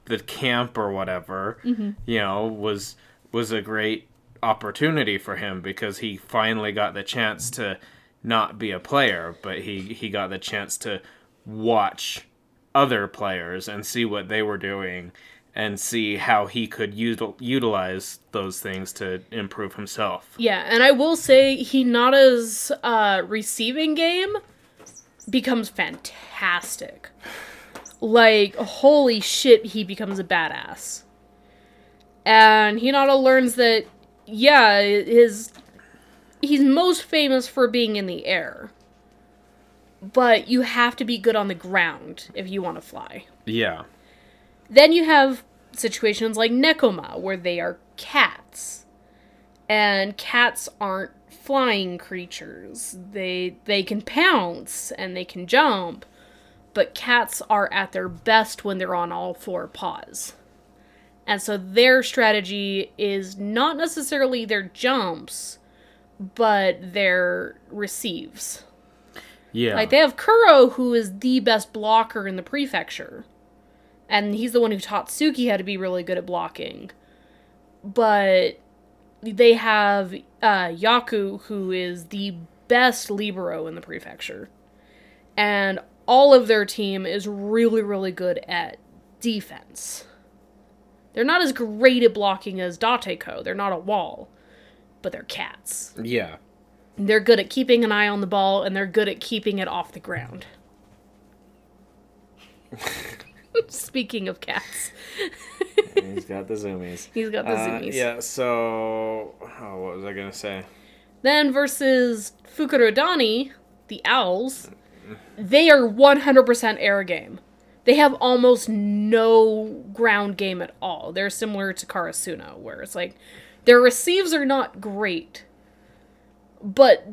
the camp or whatever, you know, was was a great opportunity for him because he finally got the chance to not be a player, but he he got the chance to watch other players and see what they were doing and see how he could util- utilize those things to improve himself. Yeah, and I will say Hinata's uh, receiving game becomes fantastic. Like, holy shit, he becomes a badass. And Hinata learns that, yeah, his. He's most famous for being in the air. But you have to be good on the ground if you want to fly. Yeah. Then you have situations like Nekoma, where they are cats. And cats aren't flying creatures. They they can pounce and they can jump, but cats are at their best when they're on all four paws. And so their strategy is not necessarily their jumps, but their receives. Yeah. Like they have Kuro, who is the best blocker in the prefecture, and he's the one who taught Tsukki how to be really good at blocking. But they have uh, Yaku, who is the best libero in the prefecture, and all of their team is really, really good at defense. They're not as great at blocking as Dateko. They're not a wall, but they're cats. yeah. They're good at keeping an eye on the ball and they're good at keeping it off the ground. Speaking of cats, He's got the zoomies. he's got the Uh, zoomies. yeah, so oh, what was I gonna say? Then versus Fukurodani, the owls, they are 100% air game. They have almost no ground game at all. They're similar to Karasuno, where it's like their receives are not great, but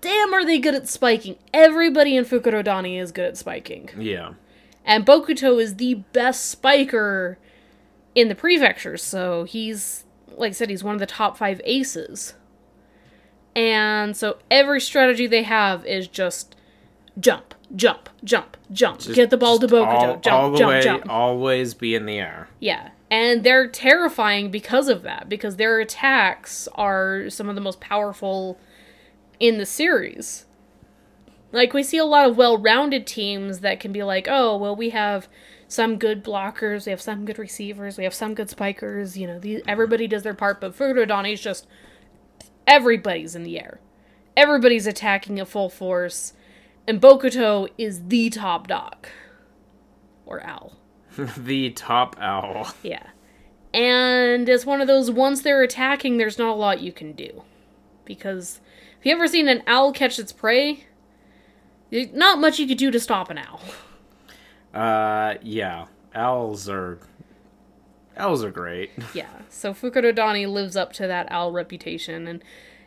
damn are they good at spiking. Everybody in Fukurodani is good at spiking. Yeah, And Bokuto is the best spiker in the prefecture, so he's, like I said, he's one of the top five aces. And so every strategy they have is just jump, jump, jump, jump. Just- Get the ball to Bokuto. all, jump, all the jump, way, jump. always be in the air. Yeah. And they're terrifying because of that, because their attacks are some of the most powerful in the series. Like we see a lot of well-rounded teams that can be like, "Oh, well we have some good blockers, we have some good receivers, we have some good spikers, you know, these, everybody does their part, but Fukurodani's just everybody's in the air. Everybody's attacking at full force, and Bokuto is the top dog. Or owl. the top owl. Yeah. And it's one of those once they're attacking, there's not a lot you can do. Because if you ever seen an owl catch its prey, not much you could do to stop an owl. Uh, yeah. Owls are. Owls are great. Yeah. So Fukurodani lives up to that owl reputation, and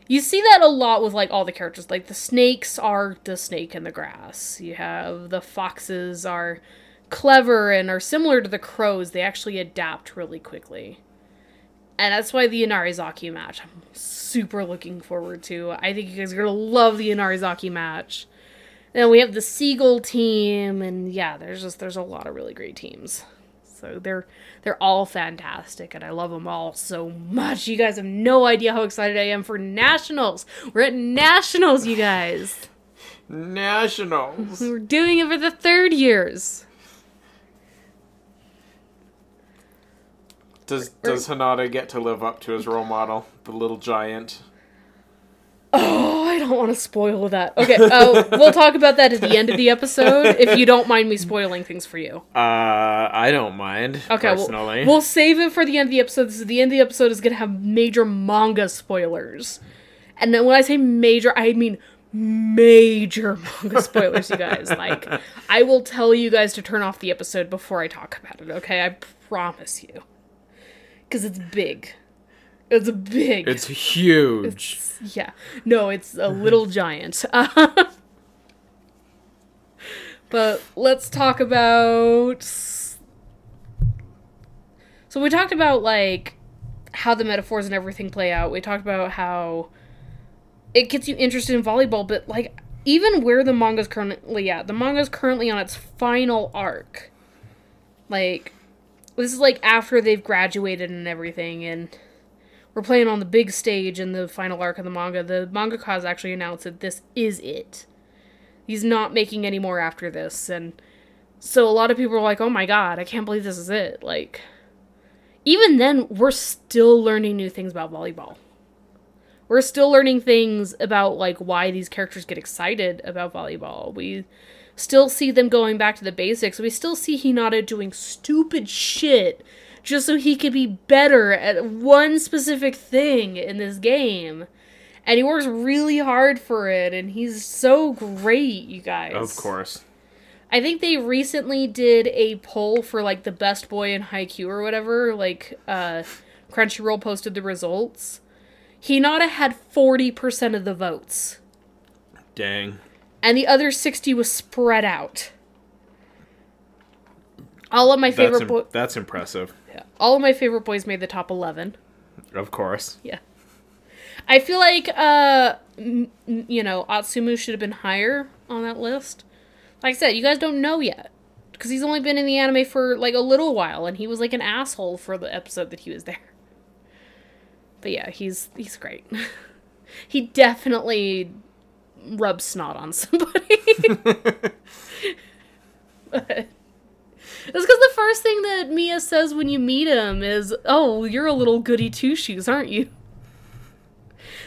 you see that a lot with like all the characters. Like the snakes are the snake in the grass. You have the foxes are clever and are similar to the crows. They actually adapt really quickly. And that's why the Inarizaki match I'm super looking forward to. I think you guys are gonna love the Inarizaki match. Then we have the Seagull team, and yeah, there's just there's a lot of really great teams. So they're they're all fantastic, and I love them all so much. You guys have no idea how excited I am for nationals. We're at nationals, you guys. Nationals. We're doing it for the third years. Does does Hinata get to live up to his role model, the little giant? Oh, don't want to spoil that. Okay, uh, we'll talk about that at the end of the episode if you don't mind me spoiling things for you. Uh, I don't mind. Okay, personally. we'll, we'll save it for the end of the episode. This is the end of the episode is going to have major manga spoilers. And then when I say major, I mean major manga spoilers, you guys. Like, I will tell you guys to turn off the episode before I talk about it, okay? I promise you. Because it's big. It's big. It's huge. It's- yeah. No, it's a little giant. but let's talk about. So we talked about like how the metaphors and everything play out. We talked about how it gets you interested in volleyball, but like even where the manga's currently at, the manga's currently on its final arc. Like this is like after they've graduated and everything and we're playing on the big stage in the final arc of the manga. The mangaka actually announced that this is it. He's not making any more after this, and so a lot of people are like, "Oh my god, I can't believe this is it!" Like, even then, we're still learning new things about volleyball. We're still learning things about like why these characters get excited about volleyball. We still see them going back to the basics. We still see Hinata doing stupid shit just so he could be better at one specific thing in this game. And he works really hard for it, and he's so great, you guys. Of course. I think they recently did a poll for like the best boy in Haikyuu or whatever. Like, uh, Crunchyroll posted the results. Hinata had 40% of the votes, Dang. and the other 60 was spread out. All of my That's, favorite im- boys. that's impressive. All of my favorite boys made the top 11. Of course. Yeah. I feel like, uh, m- you know, Atsumu should have been higher on that list. Like I said, you guys don't know yet. Because he's only been in the anime for, like, a little while, and he was, like, an asshole for the episode that he was there. But yeah, he's he's great. he definitely rubs snot on somebody. but it's because the first thing that Miya says when you meet him is, "Oh, you're a little goody two shoes, aren't you?"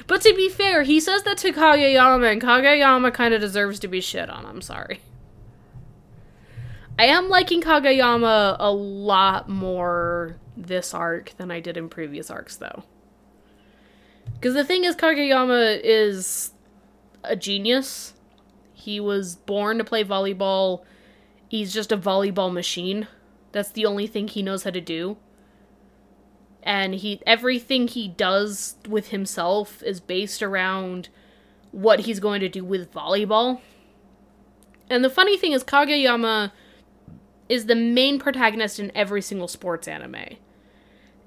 But to be fair, he says that to Kageyama, and Kageyama kind of deserves to be shit on. I'm sorry. I am liking Kageyama a lot more this arc than I did in previous arcs, though. Because the thing is, Kageyama is a genius. He was born to play volleyball. He's just a volleyball machine. That's the only thing he knows how to do. And he everything he does with himself is based around what he's going to do with volleyball. And the funny thing is Kageyama is the main protagonist in every single sports anime.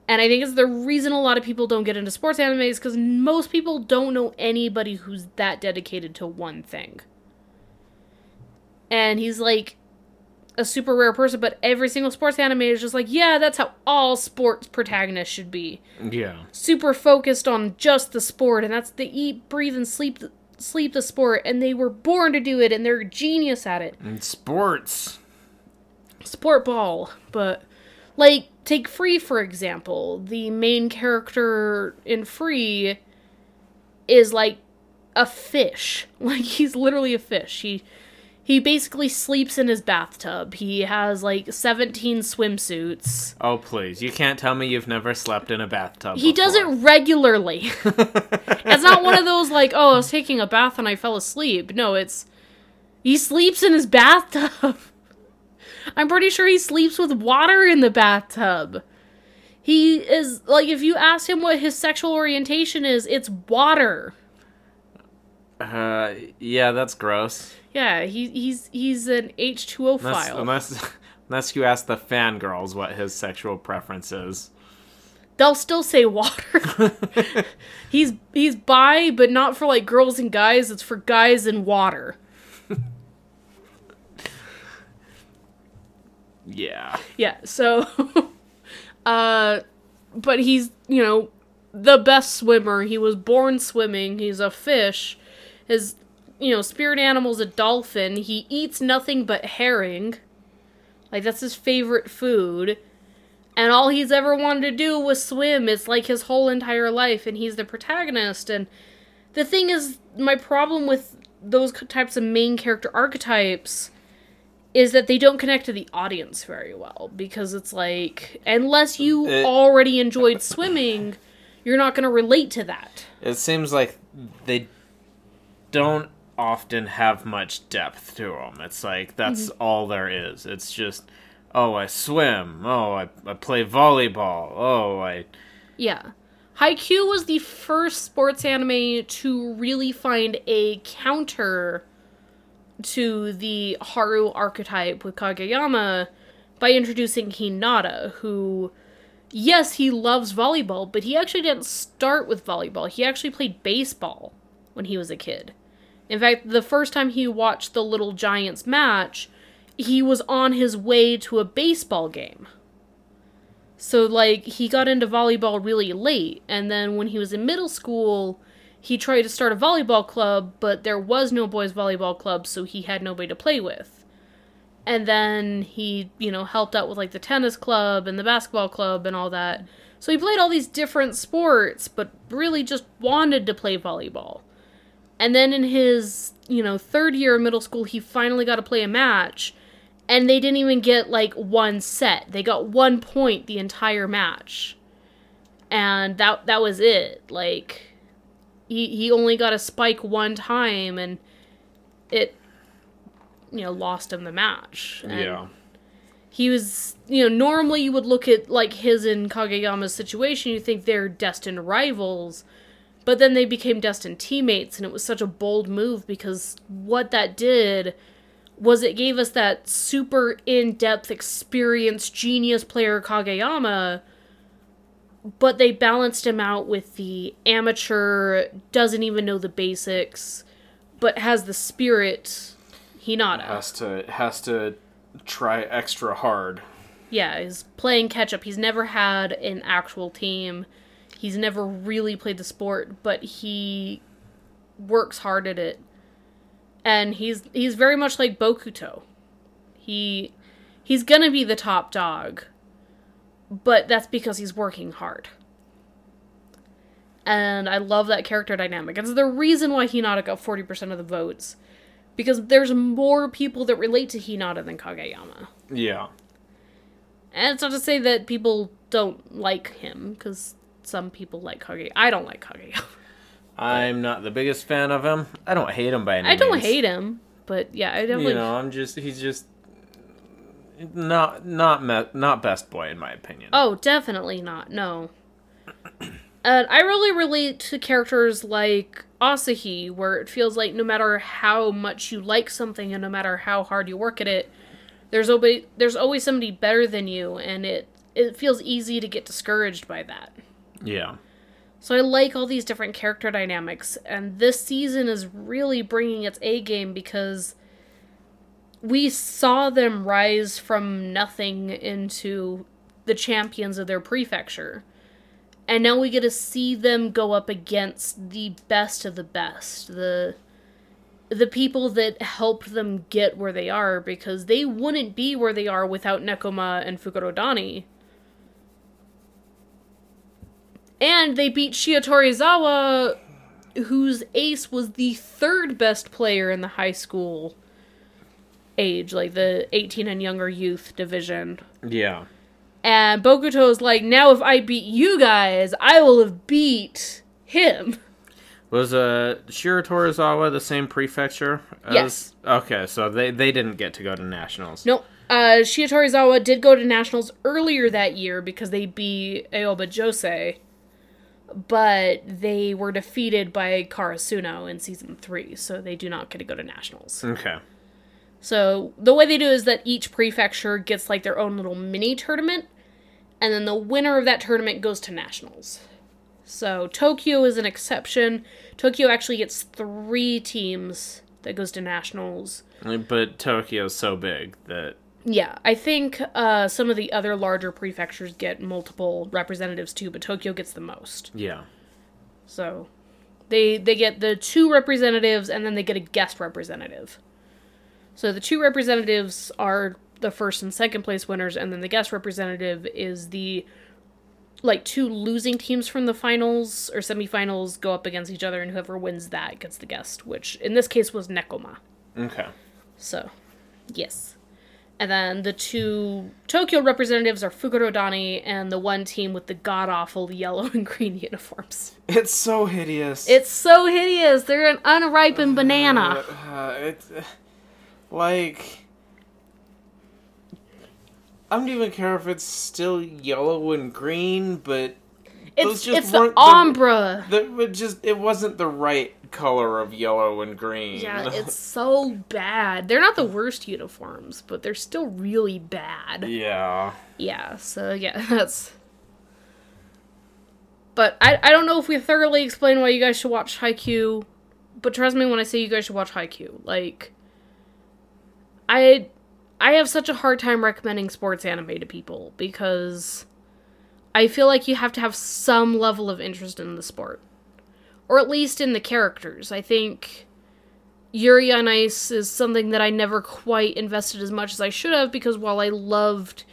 And I think it's the reason a lot of people don't get into sports animes because most people don't know anybody who's that dedicated to one thing. And he's like a super rare person, but every single sports anime is just like, yeah, that's how all sports protagonists should be. Yeah. Super focused on just the sport, and that's the eat, breathe, and sleep sleep the sport and they were born to do it and they're a genius at it. And sports. Sport ball, but like take Free for example. The main character in Free is like a fish. Like he's literally a fish. He he basically sleeps in his bathtub. He has like 17 swimsuits. Oh please, you can't tell me you've never slept in a bathtub. He does it regularly. it's not one of those like, oh, I was taking a bath and I fell asleep. No, it's he sleeps in his bathtub. I'm pretty sure he sleeps with water in the bathtub. He is like if you ask him what his sexual orientation is, it's water. Uh, yeah, that's gross. Yeah, he, he's he's an H2O file. unless, unless you ask the fangirls what his sexual preference is. They'll still say water. he's he's bi, but not for like girls and guys. It's for guys and water. Yeah. Yeah, so uh but he's, you know, the best swimmer. He was born swimming. He's a fish. His you know, spirit animal's a dolphin. He eats nothing but herring. Like that's his favorite food. And all he's ever wanted to do was swim. It's like his whole entire life and he's the protagonist and the thing is my problem with those types of main character archetypes is that they don't connect to the audience very well because it's like unless you It- already enjoyed swimming, you're not going to relate to that. It seems like they don't often have much depth to them. It's like that's mm-hmm. all there is. It's just, oh, I swim. Oh, I, I play volleyball. Oh, I. Yeah. Haikyuu was the first sports anime to really find a counter to the Haru archetype with Kageyama by introducing Hinata, who, yes, he loves volleyball, but he actually didn't start with volleyball. He actually played baseball when he was a kid. In fact, the first time he watched the Little Giants match, he was on his way to a baseball game. So, like, he got into volleyball really late, and then when he was in middle school, he tried to start a volleyball club, but there was no boys' volleyball club, so he had nobody to play with. And then he, you know, helped out with, like, the tennis club and the basketball club and all that. So he played all these different sports, but really just wanted to play volleyball. And then in his, you know, third year of middle school, he finally got to play a match. And they didn't even get like one set. They got one point the entire match. And that that was it. Like he he only got a spike one time and it you know lost him the match. And he was you know normally you would look at like his and kageyama's situation you think they're destined rivals but then they became destined teammates and it was such a bold move because what that did was it gave us that super in-depth experienced genius player kageyama but they balanced him out with the amateur doesn't even know the basics but has the spirit hinata Has to has to try extra hard. yeah, he's playing catch up. He's never had an actual team. He's never really played the sport, but he works hard at it. And he's he's very much like Bokuto. He he's going to be the top dog. But that's because he's working hard. And I love that character dynamic. It's the reason why Hinata got 40% of the votes. Because there's more people that relate to Hinata than Kageyama. Yeah. And it's not to say that people don't like him, because some people like Kage. I don't like Kageyama. I'm not the biggest fan of him. I don't hate him by any I don't means. hate him, but yeah, I definitely. You know, I'm just he's just not not me- not best boy in my opinion. Oh, definitely not. No. And I really relate to characters like Asahi, where it feels like no matter how much you like something and no matter how hard you work at it, there's always there's always somebody better than you, and it it feels easy to get discouraged by that. Yeah. So I like all these different character dynamics, and this season is really bringing its A game because we saw them rise from nothing into the champions of their prefecture. And now we get to see them go up against the best of the best, the the people that helped them get where they are because they wouldn't be where they are without Nekoma and Fukurodani. And they beat Shiratorizawa, whose ace was the third best player in the high school age, like the 18 and younger youth division. Yeah. And Bokuto's like, now if I beat you guys, I will have beat him. Was uh Shiratorizawa the same prefecture? As... Yes. Okay, so they they didn't get to go to nationals. Nope. Uh, Shiratorizawa did go to nationals earlier that year because they beat Aoba Johsai, but they were defeated by Karasuno in season three, so they do not get to go to nationals. Okay. So the way they do is that each prefecture gets like their own little mini tournament, and then the winner of that tournament goes to nationals. So Tokyo is an exception. Tokyo actually gets three teams that goes to nationals. But Tokyo's so big that Yeah, I think uh, some of the other larger prefectures get multiple representatives too, but Tokyo gets the most. yeah. So they they get the two representatives and then they get a guest representative. So the two representatives are the first and second place winners and then the guest representative is the like two losing teams from the finals or semifinals go up against each other and whoever wins that gets the guest, which in this case was Nekoma. Okay. So, yes. And then the two Tokyo representatives are Fukurodani and the one team with the god awful yellow and green uniforms. It's so hideous. It's so hideous. They're an unripened banana. Uh, it's uh, like I don't even care if it's still yellow and green, but those It's just it's the the- ombre. the, it just it wasn't the right color of yellow and green. Yeah, it's so bad. They're not the worst uniforms, but they're still really bad. yeah. Yeah, so yeah, that's. But I, I don't know if we thoroughly explain why you guys should watch Haikyuu, but trust me when I say you guys should watch Haikyuu. Like, I I have such a hard time recommending sports anime to people because I feel like you have to have some level of interest in the sport, or at least in the characters. I think Yuri on Ice is something that I never quite invested as much as I should have because while I loved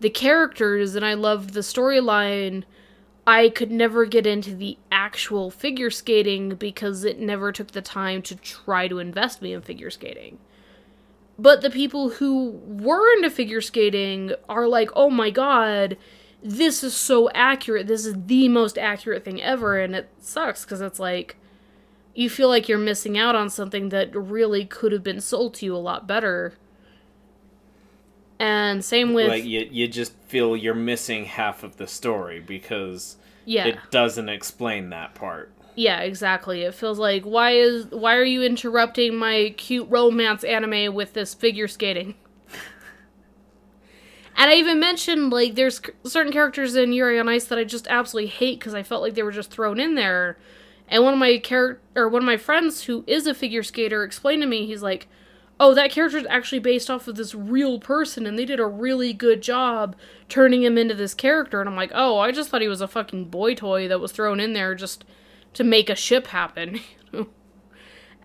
the characters and I loved the storyline, I could never get into the actual figure skating because it never took the time to try to invest me in figure skating. But the people who were into figure skating are like, oh my god, this is so accurate. This is the most accurate thing ever. And it sucks because it's like, you feel like you're missing out on something that really could have been sold to you a lot better. And same with like you you just feel you're missing half of the story because yeah. it doesn't explain that part. Yeah, exactly. It feels like why is why are you interrupting my cute romance anime with this figure skating? And I even mentioned like there's certain characters in Yuri on Ice that I just absolutely hate because I felt like they were just thrown in there. And one of my char- or one of my friends who is a figure skater explained to me he's like, "Oh, that character is actually based off of this real person and they did a really good job turning him into this character." And I'm like, "Oh, I just thought he was a fucking boy toy that was thrown in there just to make a ship happen.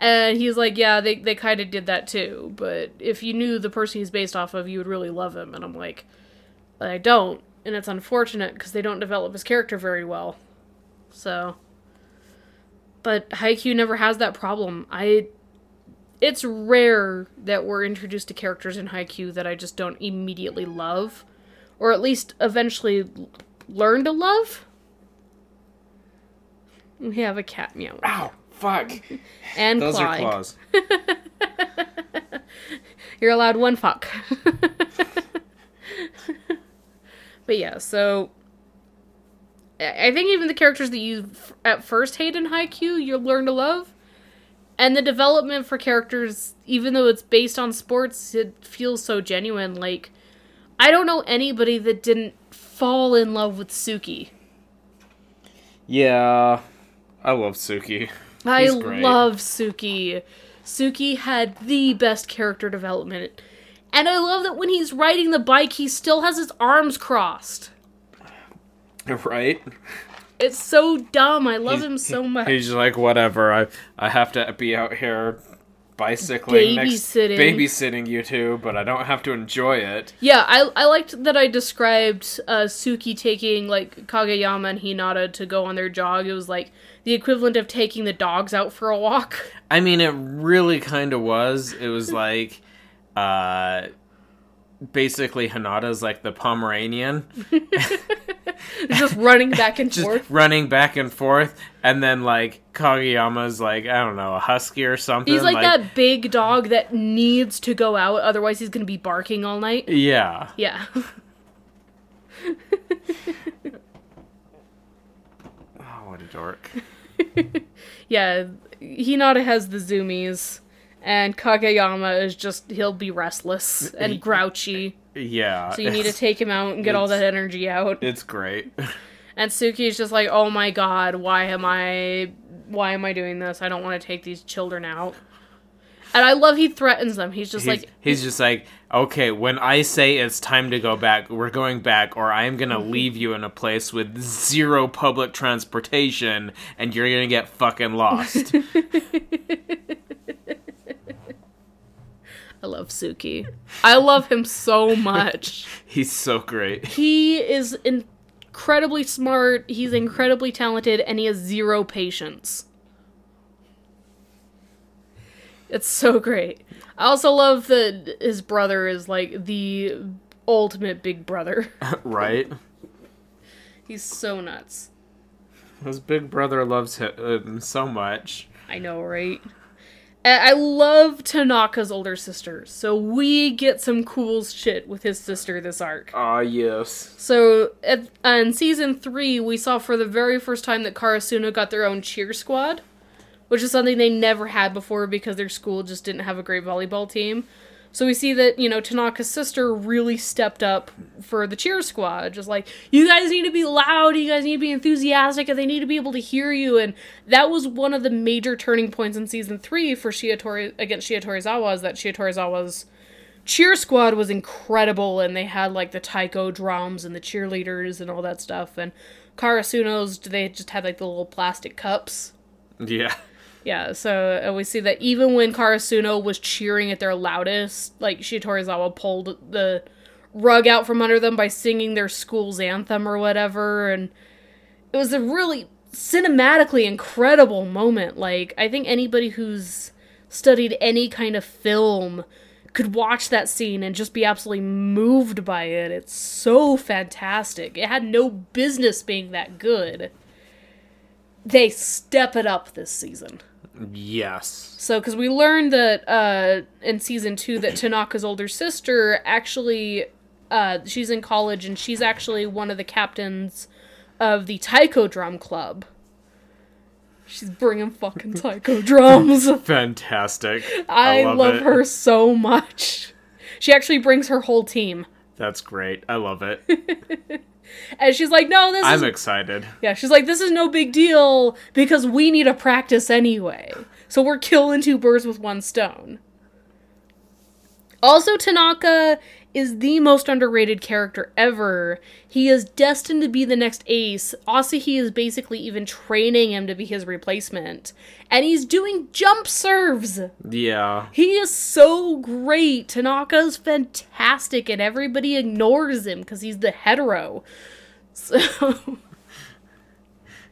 and he's like, yeah, they, they kind of did that too. But if you knew the person he's based off of, you would really love him. And I'm like, I don't. And it's unfortunate because they don't develop his character very well. So. But Haikyuu never has that problem. I. It's rare that we're introduced to characters in Haikyuu that I just don't immediately love. Or at least eventually learn to love. We have a cat meowing. Ow! Fuck! And Those clawing. are claws. You're allowed one fuck. but yeah, so I I think even the characters that you at first hate in Haikyuu, you'll learn to love. And the development for characters, even though it's based on sports, it feels so genuine. Like, I don't know anybody that didn't fall in love with Tsukki. Yeah, I love Tsukki. I love Tsukki. Tsukki had the best character development. And I love that when he's riding the bike, he still has his arms crossed. Right? It's so dumb. I love He's- him so much. He's like, whatever. I I have to be out here bicycling next Babysitting. babysitting you two, but I don't have to enjoy it. Yeah, I I liked that I described uh, Tsukki taking like Kageyama and Hinata to go on their jog. It was like the equivalent of taking the dogs out for a walk. I mean, it really kind of was. It was like, uh, basically Hinata's like the Pomeranian, just running back and just forth. running back and forth, and then like Kageyama's like I don't know a husky or something. He's like, that big dog that needs to go out, otherwise he's gonna be barking all night. Yeah, Yeah. oh, what a dork. yeah. Hinata has the zoomies, and Kageyama is just he'll be restless and grouchy. Yeah, So you need to take him out and get all that energy out. It's great. And Tsukki is just like, "Oh my god, why am I why am I doing this? I don't want to take these children out." And I love he threatens them. He's just he's, like he's just like, okay, when I say it's time to go back, we're going back, or I am gonna mm-hmm. leave you in a place with zero public transportation, and you're gonna get fucking lost. I love Tsukki. I love him so much. he's so great. He is incredibly smart, he's incredibly talented, and he has zero patience. It's so great. I also love that his brother is like the ultimate big brother. right? He's so nuts. His big brother loves him um, so much. I know, right? I love Tanaka's older sister, so we get some cool shit with his sister this arc. Ah, yes. So, at, in season three, we saw for the very first time that Karasuno got their own cheer squad, which is something they never had before because their school just didn't have a great volleyball team. So we see that, you know, Tanaka's sister really stepped up for the cheer squad. Just like, you guys need to be loud, you guys need to be enthusiastic, and they need to be able to hear you. And that was one of the major turning points in season three for Shiratori against Shiratorizawa, is that Shiratorizawa's cheer squad was incredible and they had like the taiko drums and the cheerleaders and all that stuff and karasuno's they just had like the little plastic cups Yeah. Yeah so we see that even when karasuno was cheering at their loudest like shiratorizawa pulled the rug out from under them by singing their school's anthem or whatever and it was a really cinematically incredible moment like i think anybody who's studied any kind of film could watch that scene and just be absolutely moved by it. It's so fantastic. It had no business being that good. They step it up this season. Yes. So, because we learned that uh, in season two that Tanaka's older sister actually, uh, she's in college and she's actually one of the captains of the taiko drum club. She's bringing fucking taiko drums. Fantastic. I, love, it. her so much. She actually brings her whole team. That's great. I love it. And she's like, no, this is I'm is excited. Yeah, she's like, this is no big deal because we need to practice anyway. So we're killing two birds with one stone. Also, Tanaka is the most underrated character ever. He is destined to be the next ace. Asahi is basically even training him to be his replacement. And he's doing jump serves. Yeah. He is so great. Tanaka's fantastic, and everybody ignores him because he's the hetero. So,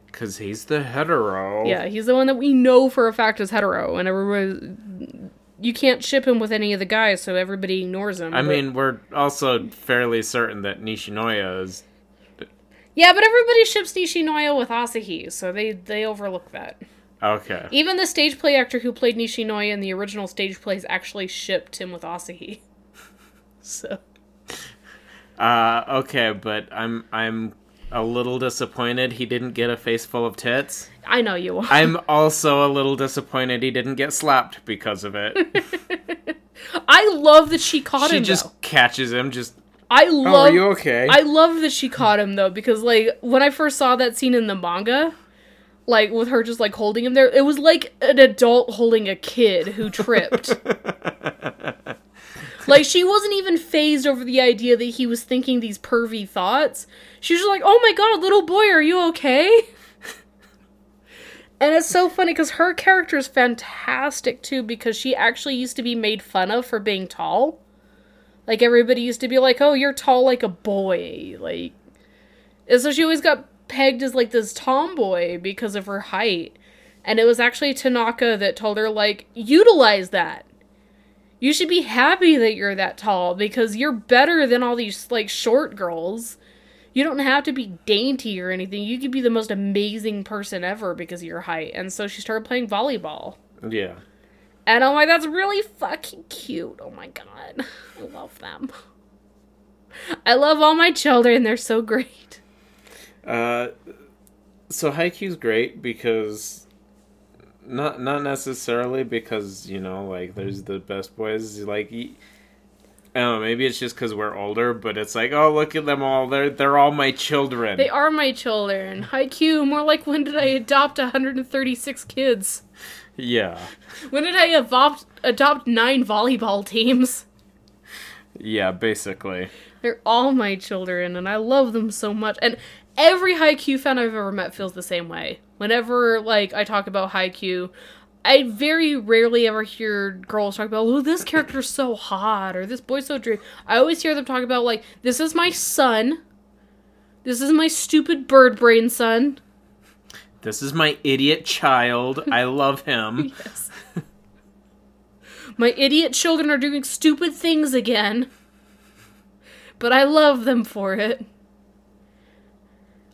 Because he's the hetero. yeah, he's the one that we know for a fact is hetero, and everybody. You can't ship him with any of the guys, so everybody ignores him. I but- mean, we're also fairly certain that Nishinoya is. yeah, but everybody ships Nishinoya with Asahi, so they they overlook that. Okay. Even the stage play actor who played Nishinoya in the original stage plays actually shipped him with Asahi. So Uh, okay, but I'm I'm a little disappointed he didn't get a face full of tits. I know you are. I'm also a little disappointed he didn't get slapped because of it. I love that she caught she him. She just though. catches him. Just I oh, love. are you okay? I love that she caught him though, because like when I first saw that scene in the manga, like with her just like holding him there, it was like an adult holding a kid who tripped. like she wasn't even phased over the idea that he was thinking these pervy thoughts. She was just like, "Oh my god, little boy, are you okay?" And it's so funny because her character is fantastic too because she actually used to be made fun of for being tall. Like everybody used to be like, "Oh, you're tall like a boy." Like and so she always got pegged as like this tomboy because of her height. And it was actually Tanaka that told her like, "Utilize that. You should be happy that you're that tall because you're better than all these like short girls." You don't have to be dainty or anything. You could be the most amazing person ever because of your height. And so she started playing volleyball. Yeah. And I'm like, that's really fucking cute. Oh my god. I love them. I love all my children. They're so great. Uh, so Haikyuu's great because not not necessarily because you know like there's the best boys like. I don't know. Maybe it's just because we're older, but it's like, oh, look at them all. They're they're all my children. They are my children. Haikyuu, more like when did I adopt 136 kids? yeah, When did I adopt, adopt nine volleyball teams? yeah, basically. They're all my children, and I love them so much. And every Haikyuu fan I've ever met feels the same way. Whenever like I talk about Haikyuu, I very rarely ever hear girls talk about, "Oh, this character's so hot" or "This boy's so dream." I always hear them talk about like, "This is my son. This is my stupid bird brain son." This is my idiot child. I love him. Yes. my idiot children are doing stupid things again. But I love them for it.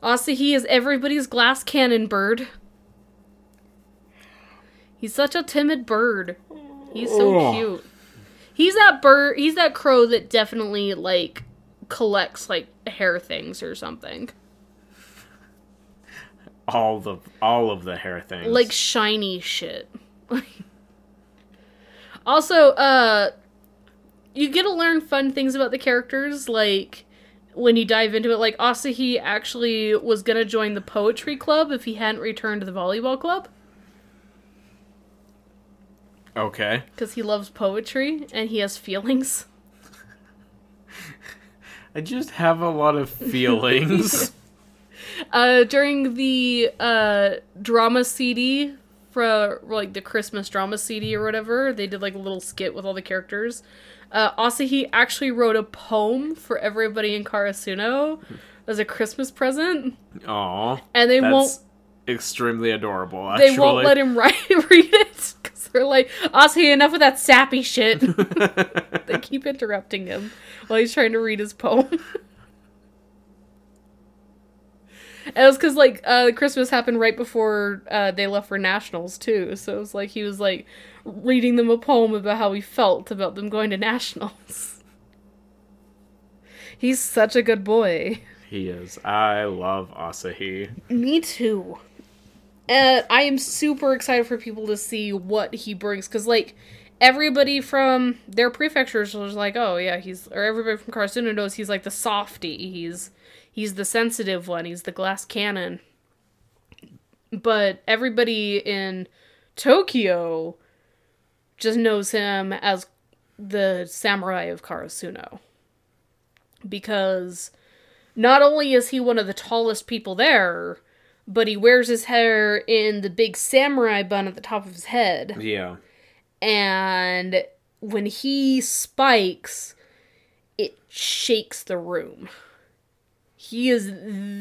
Asahi is everybody's glass cannon bird. He's such a timid bird. He's so Ugh. cute. He's that bird, he's that crow that definitely like collects like hair things or something. All the all of the hair things. like shiny shit. also, uh you get to learn fun things about the characters like when you dive into it like Asahi actually was to join the poetry club if he hadn't returned to the volleyball club okay. because he loves poetry and he has feelings. I just have a lot of feelings. Uh during the uh drama CD for like the Christmas drama CD or whatever, they did like a little skit with all the characters. Uh Asahi actually wrote a poem for everybody in Karasuno as a Christmas present, Aw. and they won't extremely adorable. they won't let him write read it because they're like Asahi, enough of that sappy shit. they keep interrupting him while he's trying to read his poem. And it was because like uh, Christmas happened right before uh, they left for nationals too, so it was like he was like reading them a poem about how he felt about them going to nationals. He's such a good boy. he is. I love Asahi. Me too. And I am super excited for people to see what he brings because like everybody from their prefectures was like, oh yeah, he's or everybody from Karasuno knows he's like the softy. He's he's the sensitive one. He's the glass cannon. But everybody in Tokyo just knows him as the samurai of Karasuno. Because not only is he one of the tallest people there, but he wears his hair in the big samurai bun at the top of his head. Yeah. And when he spikes, it shakes the room. He is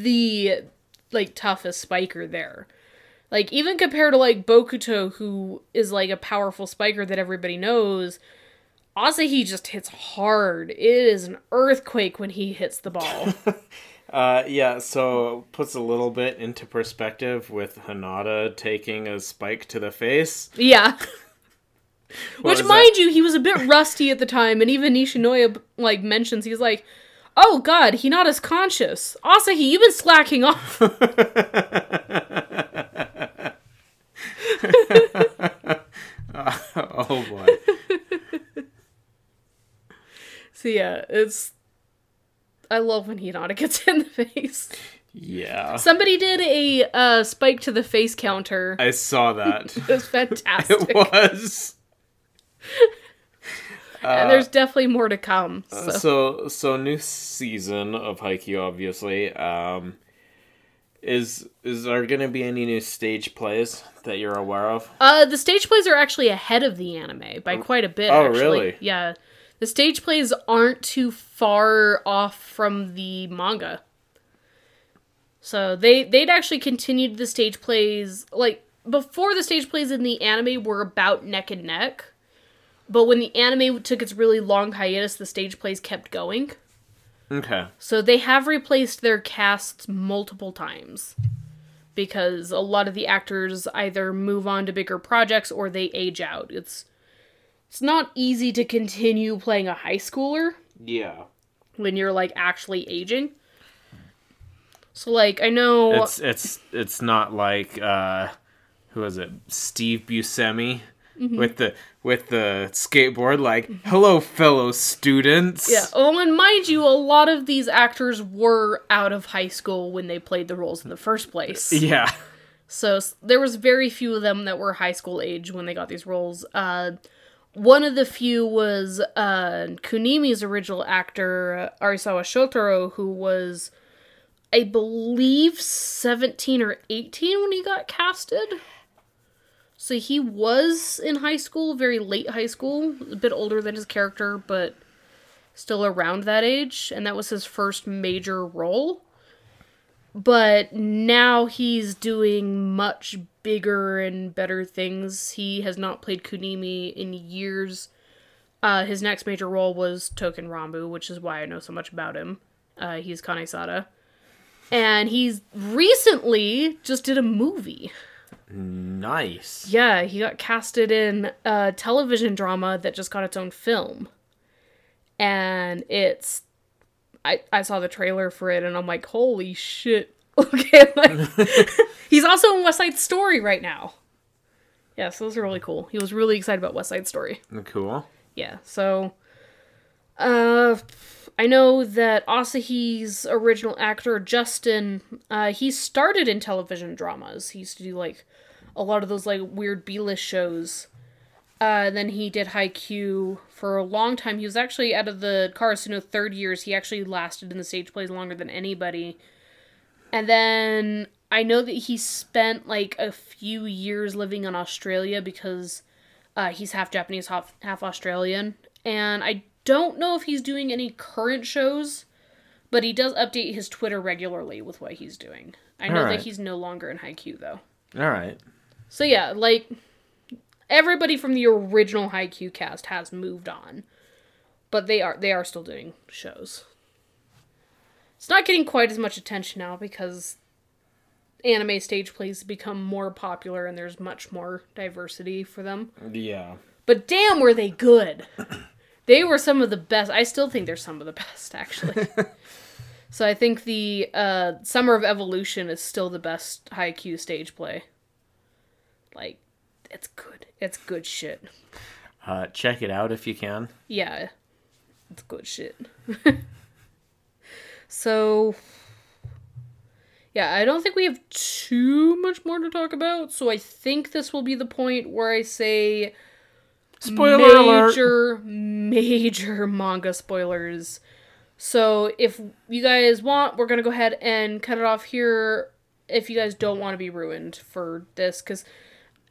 the like toughest spiker there. Like even compared to like Bokuto who is like a powerful spiker that everybody knows, Asahi just hits hard. It is an earthquake when he hits the ball. Uh, yeah, so puts a little bit into perspective with Hinata taking a spike to the face. Yeah. Which, mind you, he was a bit rusty at the time, and even Nishinoya like mentions he's like, "Oh God, he not as conscious. Asahi, you've been slacking off." oh boy. so yeah, it's. I love when Hinata gets hit in the face. Yeah. Somebody did a uh, spike to the face counter. I saw that. It was fantastic. it was. And there's definitely more to come. So. So so new season of Haikyuu obviously. Um Is is there going to be any new stage plays that you're aware of? Uh, the stage plays are actually ahead of the anime by quite a bit. Oh, actually. really? Yeah, the stage plays aren't too far off from the manga. So they they'd actually continued the stage plays like before the stage plays in the anime were about neck and neck, but when the anime took its really long hiatus, the stage plays kept going. Okay. So they have replaced their casts multiple times because a lot of the actors either move on to bigger projects or they age out. It's it's not easy to continue playing a high schooler Yeah. when you're like actually aging. So like I know It's it's it's not like uh who is it? Steve Buscemi Mm-hmm. with the with the skateboard like, "Hello fellow students." yeah. Oh, and mind you, a lot of these actors were out of high school when they played the roles in the first place. Yeah. So there was very few of them that were high school age when they got these roles. Uh, one of the few was uh, Kunimi's original actor, Arisawa Shotaro, who was, I believe, 17 or 18 when he got casted. So he was in high school, very late high school, a bit older than his character, but still around that age, and that was his first major role but now he's doing much bigger and better things. He has not played Kunimi in years. Uh, his next major role was Touken Ranbu, which is why I know so much about him. Uh, he's Kanesada. And he's recently just did a movie. Nice. Yeah, he got casted in a television drama that just got its own film. And it's I I saw the trailer for it and I'm like, "Holy shit." Okay, like He's also in West Side Story right now. Yeah, so those are really cool. He was really excited about West Side Story. Cool. Yeah, so uh I know that Asahi's original actor Justin, uh he started in television dramas. He used to do like a lot of those like weird B-list shows. Uh then he did Haikyuu for a long time. He was actually out of the Karasuno third years, he actually lasted in the stage plays longer than anybody. And then I know that he spent like a few years living in Australia because uh, he's half Japanese, half, half Australian. And I don't know if he's doing any current shows, but he does update his Twitter regularly with what he's doing. I know Alright. that he's no longer in Haikyuu though. All right. So yeah, like everybody from the original Haikyuu cast has moved on, but they are they are still doing shows. It's not getting quite as much attention now because anime stage plays become more popular and there's much more diversity for them. Yeah. But damn, were they good! they were some of the best. I still think they're some of the best, actually. so I think the uh, Summer of Evolution is still the best Haikyuu stage play. Like, it's good. It's good shit. Uh, check it out if you can. Yeah, it's good shit. so, yeah, I don't think we have too much more to talk about. So I think this will be the point where I say Spoiler alert. major, major manga spoilers. So if you guys want, we're gonna go ahead and cut it off here. If you guys don't want to be ruined for this, because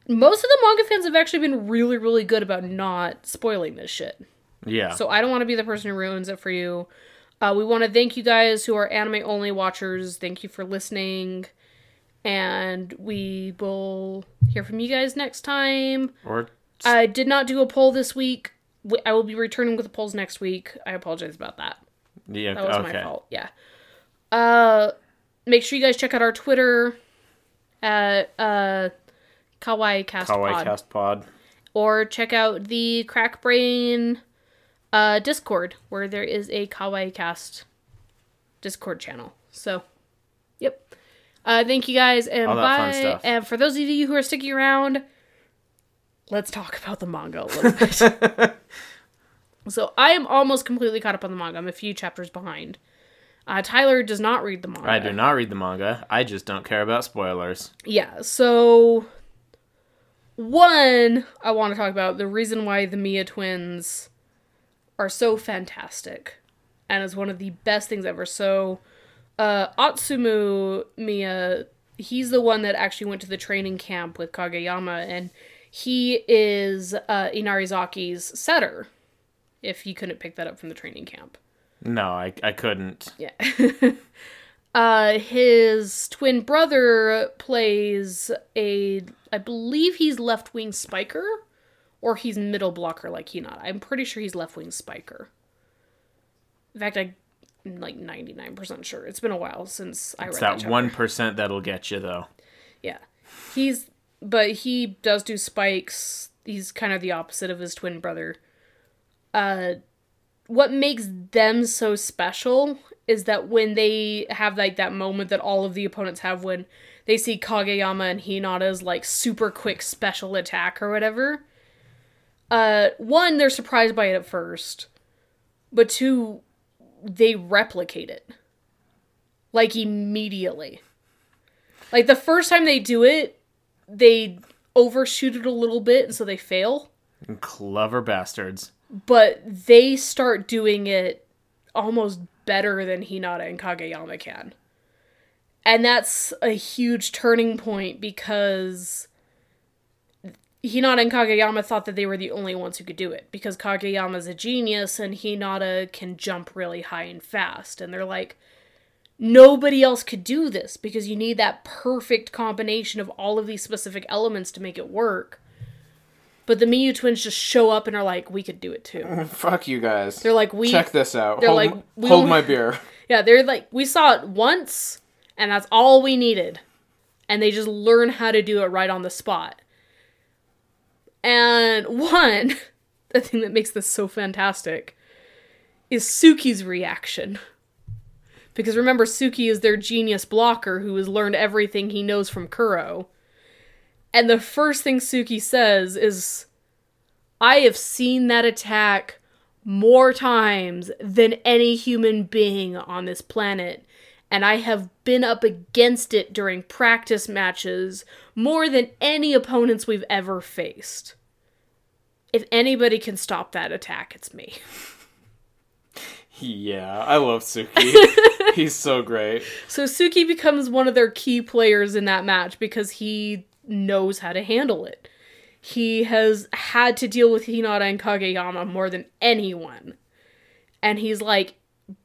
most of the manga fans have actually been really, really good about not spoiling this shit. Yeah. So I don't want to be the person who ruins it for you. Uh, we want to thank you guys who are anime only watchers. Thank you for listening. And we will hear from you guys next time. or I did not do a poll this week. I will be returning with the polls next week. I apologize about that. yeah. That was okay. my fault. Yeah. Uh, make sure you guys check out our Twitter at uh, Kawaii Cast Kawaii Pod. Cast Pod. or check out the Crack Brain uh, Discord, where there is a Kawaii Cast Discord channel. So, yep. Uh, thank you guys, and All that fun bye. stuff. And for those of you who are sticking around, let's talk about the manga a little bit. so, I am almost completely caught up on the manga. I'm a few chapters behind. Uh, Tyler does not read the manga. I do not read the manga. I just don't care about spoilers. Yeah, so one I want to talk about the reason why the Miya twins are so fantastic and is one of the best things ever. So uh, Atsumu Miya, he's the one that actually went to the training camp with Kageyama, and he is uh, Inarizaki's setter. If you couldn't pick that up from the training camp. No, I, I couldn't. Yeah. uh, his twin brother plays a, I believe he's left wing spiker, or he's middle blocker like Hinata. I'm pretty sure he's left wing spiker. In fact, I am like 99% sure. It's been a while since I It's read that one percent that'll get you though. Yeah. He's but he does do spikes. He's kind of the opposite of his twin brother. Uh what makes them so special is that when they have like that moment that all of the opponents have when they see Kageyama and Hinata's like super quick special attack or whatever. Uh one, they're surprised by it at first. But two, they replicate it. Like immediately. Like the first time they do it, they overshoot it a little bit and so they fail. Clever bastards. But they start doing it almost better than Hinata and Kageyama can. And that's a huge turning point because Hinata and Kageyama thought that they were the only ones who could do it because Kageyama's a genius and Hinata can jump really high and fast. And they're like, nobody else could do this because you need that perfect combination of all of these specific elements to make it work. But the Miya twins just show up and are like, we could do it too. Fuck you guys. They're like, we. Check this out. they're hold like, we hold my beer. Yeah, they're like, we saw it once, and that's all we needed. And they just learn how to do it right on the spot. And one, the thing that makes this so fantastic is Tsukki's reaction. Because remember, Tsukki is their genius blocker who has learned everything he knows from Kuroo. And the first thing Tsukki says is, I have seen that attack more times than any human being on this planet, and I have been up against it during practice matches more than any opponents we've ever faced. If anybody can stop that attack, it's me. Yeah, I love Tsukki. He's so great. So Tsukki becomes one of their key players in that match because he knows how to handle it. He has had to deal with Hinata and Kageyama more than anyone. And he's like,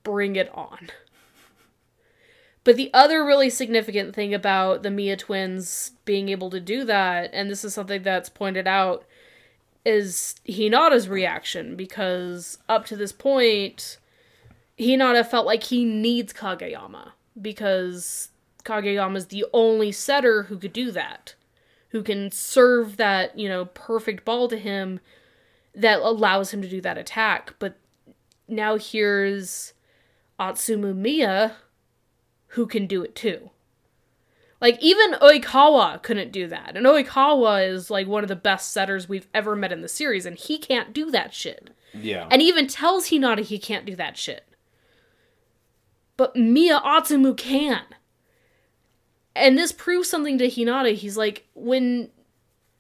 bring it on. But the other really significant thing about the Miya twins being able to do that, and this is something that's pointed out, is Hinata's reaction because up to this point, Hinata felt like he needs Kageyama because Kageyama is the only setter who could do that, who can serve that, you know, perfect ball to him that allows him to do that attack. But now here's Atsumu Miya who can do it too. Like even Oikawa couldn't do that. And Oikawa is like one of the best setters we've ever met in the series and he can't do that shit. Yeah. And even tells Hinata he can't do that shit. But Miya Atsumu can. And this proves something to Hinata. He's like, when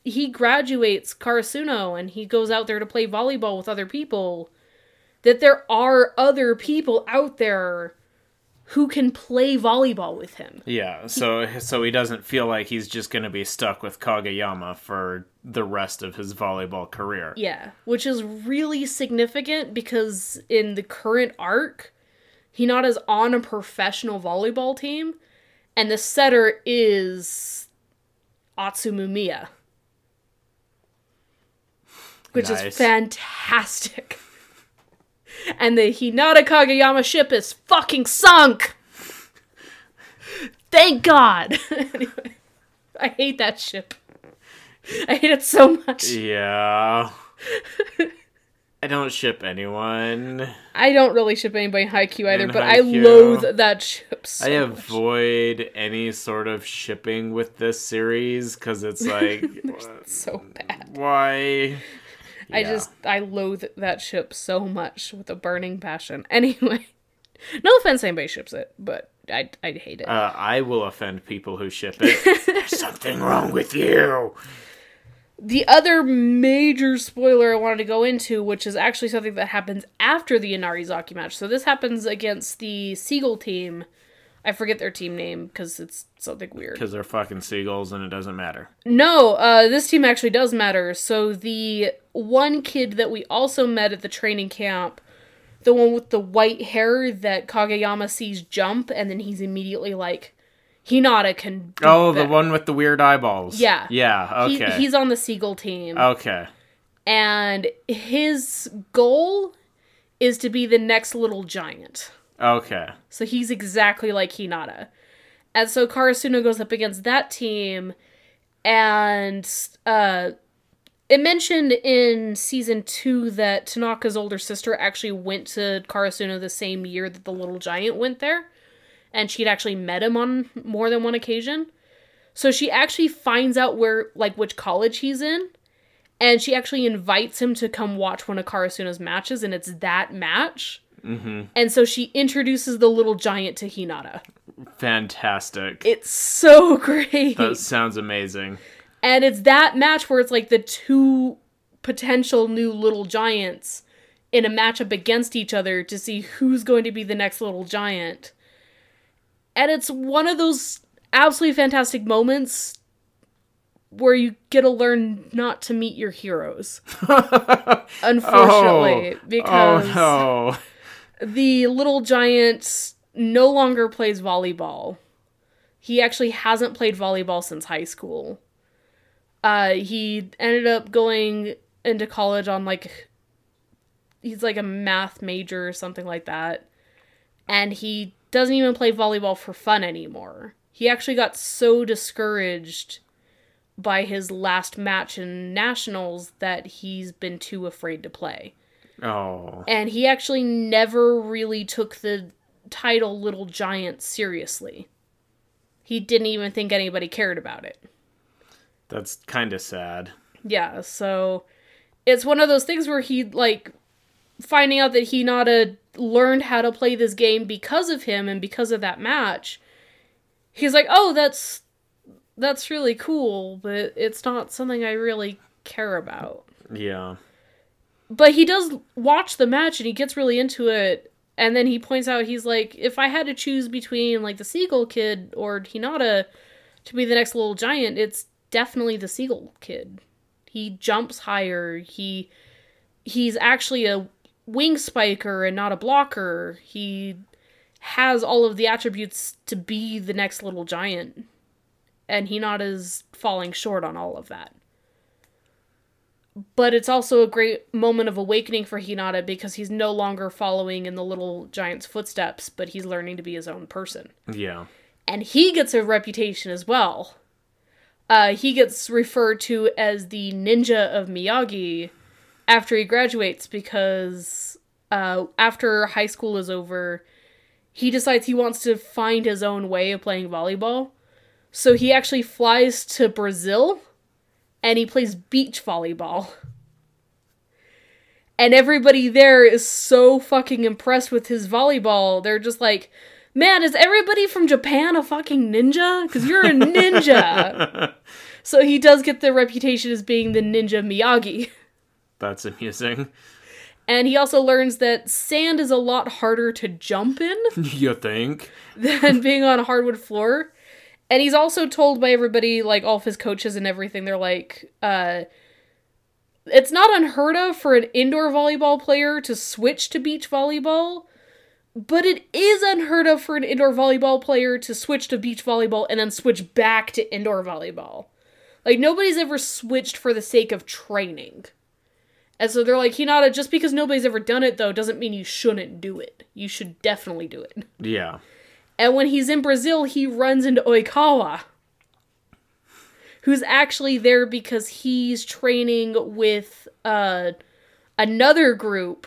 he graduates Karasuno and he goes out there to play volleyball with other people, that there are other people out there who can play volleyball with him. Yeah, so so he doesn't feel like he's just going to be stuck with Kageyama for the rest of his volleyball career. Yeah, which is really significant because in the current arc, Hinata's on a professional volleyball team, and the setter is Atsumu Miya. Which is fantastic. And the Hinata Kageyama ship is fucking sunk! Thank God! anyway, I hate that ship. I hate it so much. Yeah. I don't ship anyone. I don't really ship anybody in Haikyuu either, In but I loathe that ship so I much. avoid any sort of shipping with this series because it's like, so bad. why? I just I loathe that ship so much with a burning passion. Anyway, no offense, anybody ships it, but I I hate it. Uh, I will offend people who ship it. There's something wrong with you. the other major spoiler I wanted to go into, which is actually something that happens after the Inarizaki match. So this happens against the Seagull team I forget their team name because it's something weird. Because they're fucking seagulls and it doesn't matter. No, uh, this team actually does matter. So the one kid that we also met at the training camp, the one with the white hair that Kageyama sees jump, and then he's immediately like, Hinata can. Oh, the that." one with the weird eyeballs. Yeah. Yeah, He- okay. he's on the Seagull team, Okay. and his goal is to be the next little giant. Okay. So he's exactly like Hinata. And so Karasuno goes up against that team, and uh, it mentioned in season two that Tanaka's older sister actually went to Karasuno the same year that the little giant went there, and she'd actually met him on more than one occasion. So she actually finds out where, like, which college he's in, and she actually invites him to come watch one of Karasuno's matches, and it's that match. Mm-hmm. And so she introduces the little giant to Hinata. Fantastic. It's so great. that sounds amazing. And it's that match where it's like the two potential new little giants in a matchup against each other to see who's going to be the next little giant. And it's one of those absolutely fantastic moments where you get to learn not to meet your heroes. Unfortunately, because oh no. The little giant no longer plays volleyball. He actually hasn't played volleyball since high school. Uh, he ended up going into college on like he's like a math major or something like that. And he doesn't even play volleyball for fun anymore. He actually got so discouraged by his last match in nationals that he's been too afraid to play Oh. and he actually never really took the title Little Giant seriously. He didn't even think anybody cared about it. That's kind of sad. Yeah, so it's one of those things where he like finding out that Hinata learned how to play this game because of him and because of that match. He's like, "Oh, that's that's really cool, but it's not something I really care about." Yeah. But he does watch the match and he gets really into it. And then he points out he's like if i had to choose between like the seagull kid or hinata to be the next little giant it's definitely the seagull kid. He jumps higher. He he's actually a wing spiker and not a blocker. He has all of the attributes to be the next little giant. And hinata's falling short on all of that but it's also a great moment of awakening for Hinata because he's no longer following in the little giant's footsteps, but he's learning to be his own person. Yeah. And he gets a reputation as well. Uh, he gets referred to as the ninja of Miyagi after he graduates because uh, after high school is over, he decides he wants to find his own way of playing volleyball. So he actually flies to Brazil and he plays beach volleyball. And everybody there is so fucking impressed with his volleyball. They're just like, man, is everybody from Japan a fucking ninja? Because you're a ninja. so he does get the reputation as being the ninja Miyagi. That's amusing. And he also learns that sand is a lot harder to jump in you think? than being on a hardwood floor. And he's also told by everybody, like all of his coaches and everything, they're like, uh, it's not unheard of for an indoor volleyball player to switch to beach volleyball, but it is unheard of for an indoor volleyball player to switch to beach volleyball and then switch back to indoor volleyball. Like, nobody's ever switched for the sake of training. And so they're like, Hinata, just because nobody's ever done it, though, doesn't mean you shouldn't do it. You should definitely do it. Yeah. And when he's in Brazil, he runs into Oikawa, who's actually there because he's training with uh, another group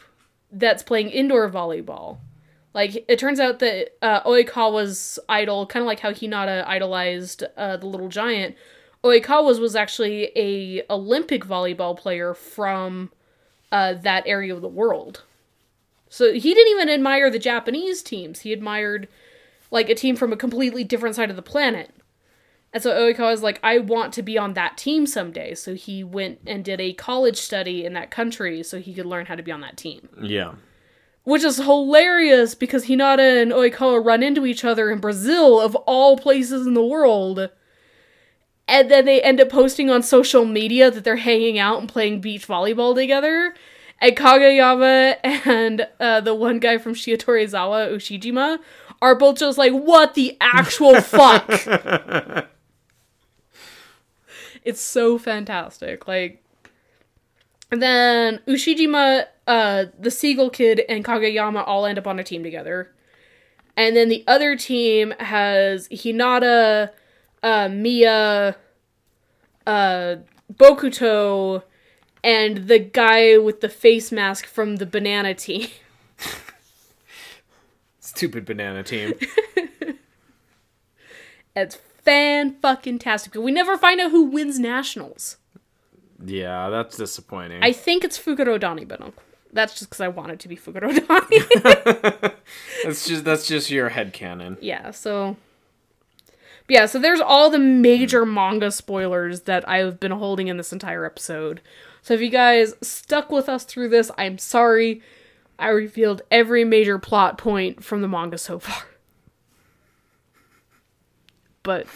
that's playing indoor volleyball. Like, it turns out that uh, Oikawa's idol, kind of like how Hinata idolized uh, the little giant, Oikawa's was actually a Olympic volleyball player from uh, that area of the world. So he didn't even admire the Japanese teams. He admired like a team from a completely different side of the planet. And so Oikawa was like, I want to be on that team someday. So he went and did a college study in that country so he could learn how to be on that team. Yeah. which is hilarious because Hinata and Oikawa run into each other in Brazil, of all places in the world. And then they end up posting on social media that they're hanging out and playing beach volleyball together. And Kageyama and uh, the one guy from Shiratorizawa, Ushijima, are both just like, what the actual fuck? it's so fantastic. Like, and then Ushijima, uh, the Seagull Kid, and Kageyama all end up on a team together. And then the other team has Hinata, uh, Miya, uh, Bokuto, and the guy with the face mask from the banana team. Stupid banana team. It's fan fucking tastic. We never find out who wins nationals. yeah, that's disappointing. I think it's Fukurodani, but no. That's just because I want it to be Fukuro Dani. that's just that's just your headcanon. yeah, so. Yeah, so there's all the major hmm. manga spoilers that I've been holding in this entire episode. So if you guys stuck with us through this, I'm sorry. I revealed every major plot point from the manga so far. But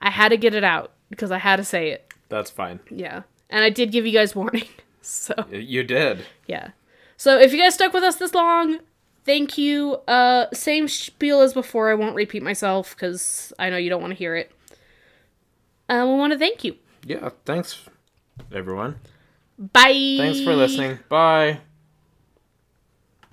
I had to get it out because I had to say it. That's fine. Yeah. And I did give you guys warning. So, You did. yeah. So if you guys stuck with us this long, thank you. Uh same spiel as before. I won't repeat myself cuz I know you don't want to hear it. Uh, we want to thank you. Yeah, thanks everyone. Bye. Thanks for listening. Bye.